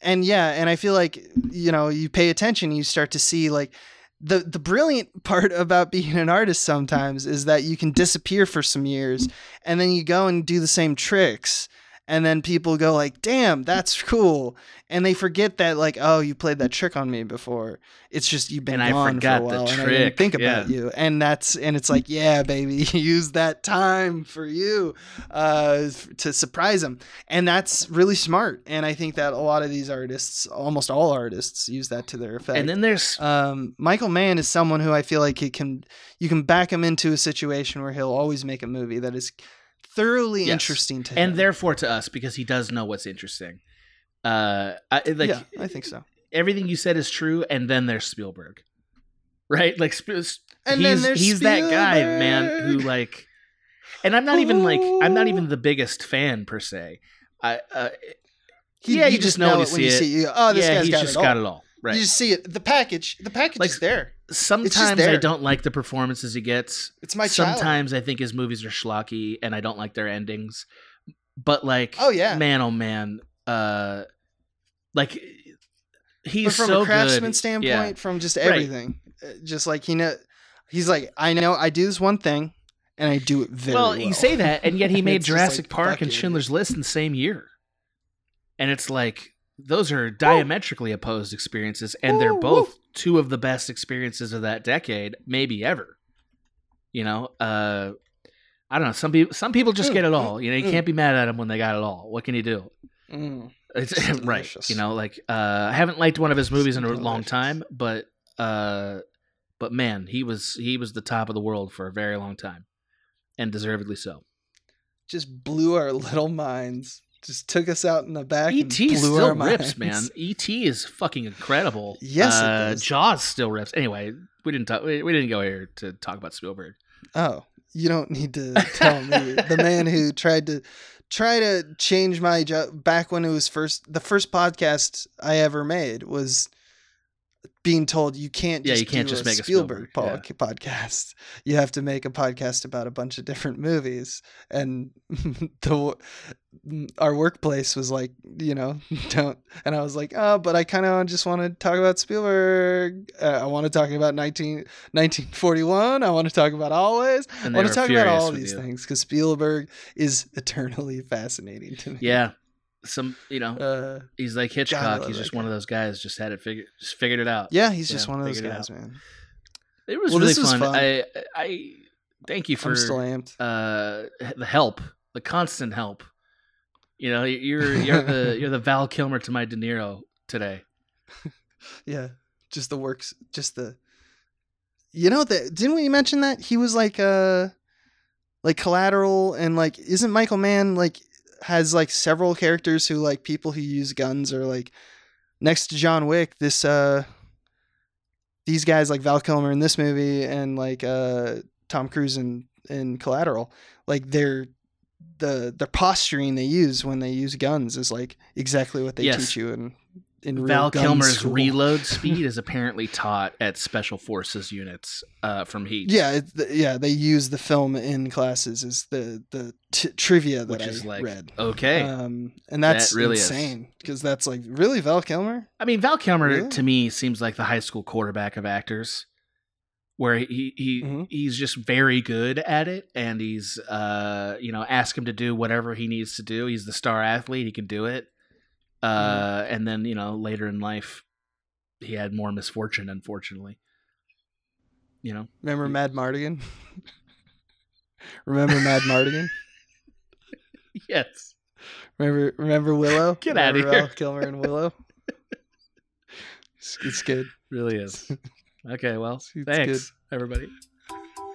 and yeah, and I feel like you know, you pay attention, you start to see like the the brilliant <laughs> part about being an artist sometimes is that you can disappear for some years and then you go and do the same tricks and then people go like damn that's cool. And they forget that like oh you played that trick on me before. It's just you've been And I gone forgot for a the while and I didn't think about yeah. you. And that's and it's like yeah baby <laughs> use that time for you uh to surprise them and that's really smart and i think that a lot of these artists almost all artists use that to their effect. And then there's um, Michael Mann is someone who I feel like he can you can back him into a situation where he'll always make a movie that is thoroughly Yes. interesting to him. and therefore to us because he does know what's interesting. Uh, I, like yeah, I think so. everything you said is true, and then there's Spielberg, right? Like Sp- And he's, he's that guy, man, who like, and I'm not even like I'm not even the biggest fan per se. I uh, He- yeah, you just know when you see it. see it. You go, oh, this yeah, guy's he's got just it all. got it all right. You just see it. The package. The package Like- is there. Sometimes I don't like the performances he gets. It's my child. Sometimes I think his movies are schlocky, and I don't like their endings. But like, Oh, yeah. man, oh man, uh, like he's But from so a craftsman good. standpoint, Yeah. from just everything, uh, just like he know, he's like, I know I do this one thing, and I do it very well. well, you say that, and yet he <laughs> made Jurassic like, Park and. Schindler's List in the same year, and it's like those are diametrically opposed experiences, and they're both two of the best experiences of that decade, maybe ever. You know, uh, I don't know. Some people, some people just Mm, get it mm, all. You know, you mm. can't be mad at them when they got it all. What can you do? Mm. It's It's <laughs> right. You know, like uh, I haven't liked one of his movies in a long time, but uh, but man, he was he was the top of the world for a very long time, and deservedly so. just blew our <laughs> little minds. Just took us out in the back. E.T. and blew still rips, minds. man. E.T. is fucking incredible. Yes, it uh, does. Jaws still rips. Anyway, we didn't talk. We, we didn't go here to talk about Spielberg. Oh, you don't need to tell me. the man who <laughs> tried to try to change my job back when it was first the first podcast I ever made was being told you can't Yeah, just you can't do just a make a Spielberg, Spielberg, po- podcast. <laughs> You have to make a podcast about a bunch of different movies and <laughs> the our workplace was like, you know, <laughs> don't and I was like, "Oh, but I kind of just want to talk about Spielberg. Uh, I want to talk about 19, 1941. I want to talk about Always. I want to talk about all these you. things because Spielberg is eternally fascinating to me. Yeah, some you know Uh, he's like Hitchcock. He's just one guy. of those guys. Just had it figured. Just figured it out. yeah, he's just one of those it guys, man. It was Well, really this was fun. fun. I I thank you for I'm still amped. uh the help, the constant help. You know, you're you're the <laughs> you're the Val Kilmer to my De Niro today. <laughs> Yeah, just the works, just the. You know that didn't we mention that he was like uh, like collateral and like isn't Michael Mann like has like several characters who like people who use guns or like next to John Wick this uh these guys like Val Kilmer in this movie and like uh Tom Cruise in in Collateral like they're the the posturing they use when they use guns is like exactly what they Yes. teach you in in Val Kilmer's school. reload <laughs> speed is apparently taught at special forces units uh, from Heat. Yeah, it, yeah, they use the film in classes is the the t- trivia that which I is like read. okay. Um, and that's That really insane because that's like really Val Kilmer. I mean, Val Kilmer Really? to me seems like the high school quarterback of actors, where he he Mhm. he's just very good at it, and he's uh you know ask him to do whatever he needs to do. He's the star athlete; he can do it. Uh, and then you know later in life, he had more misfortune, unfortunately. You know, Remember Madmartigan? <laughs> remember Madmartigan? <laughs> yes. Remember remember Willow? <laughs> Get out of here. Val Kilmer and Willow. it's, it's good. Really is. Okay, well, It's- thanks everybody.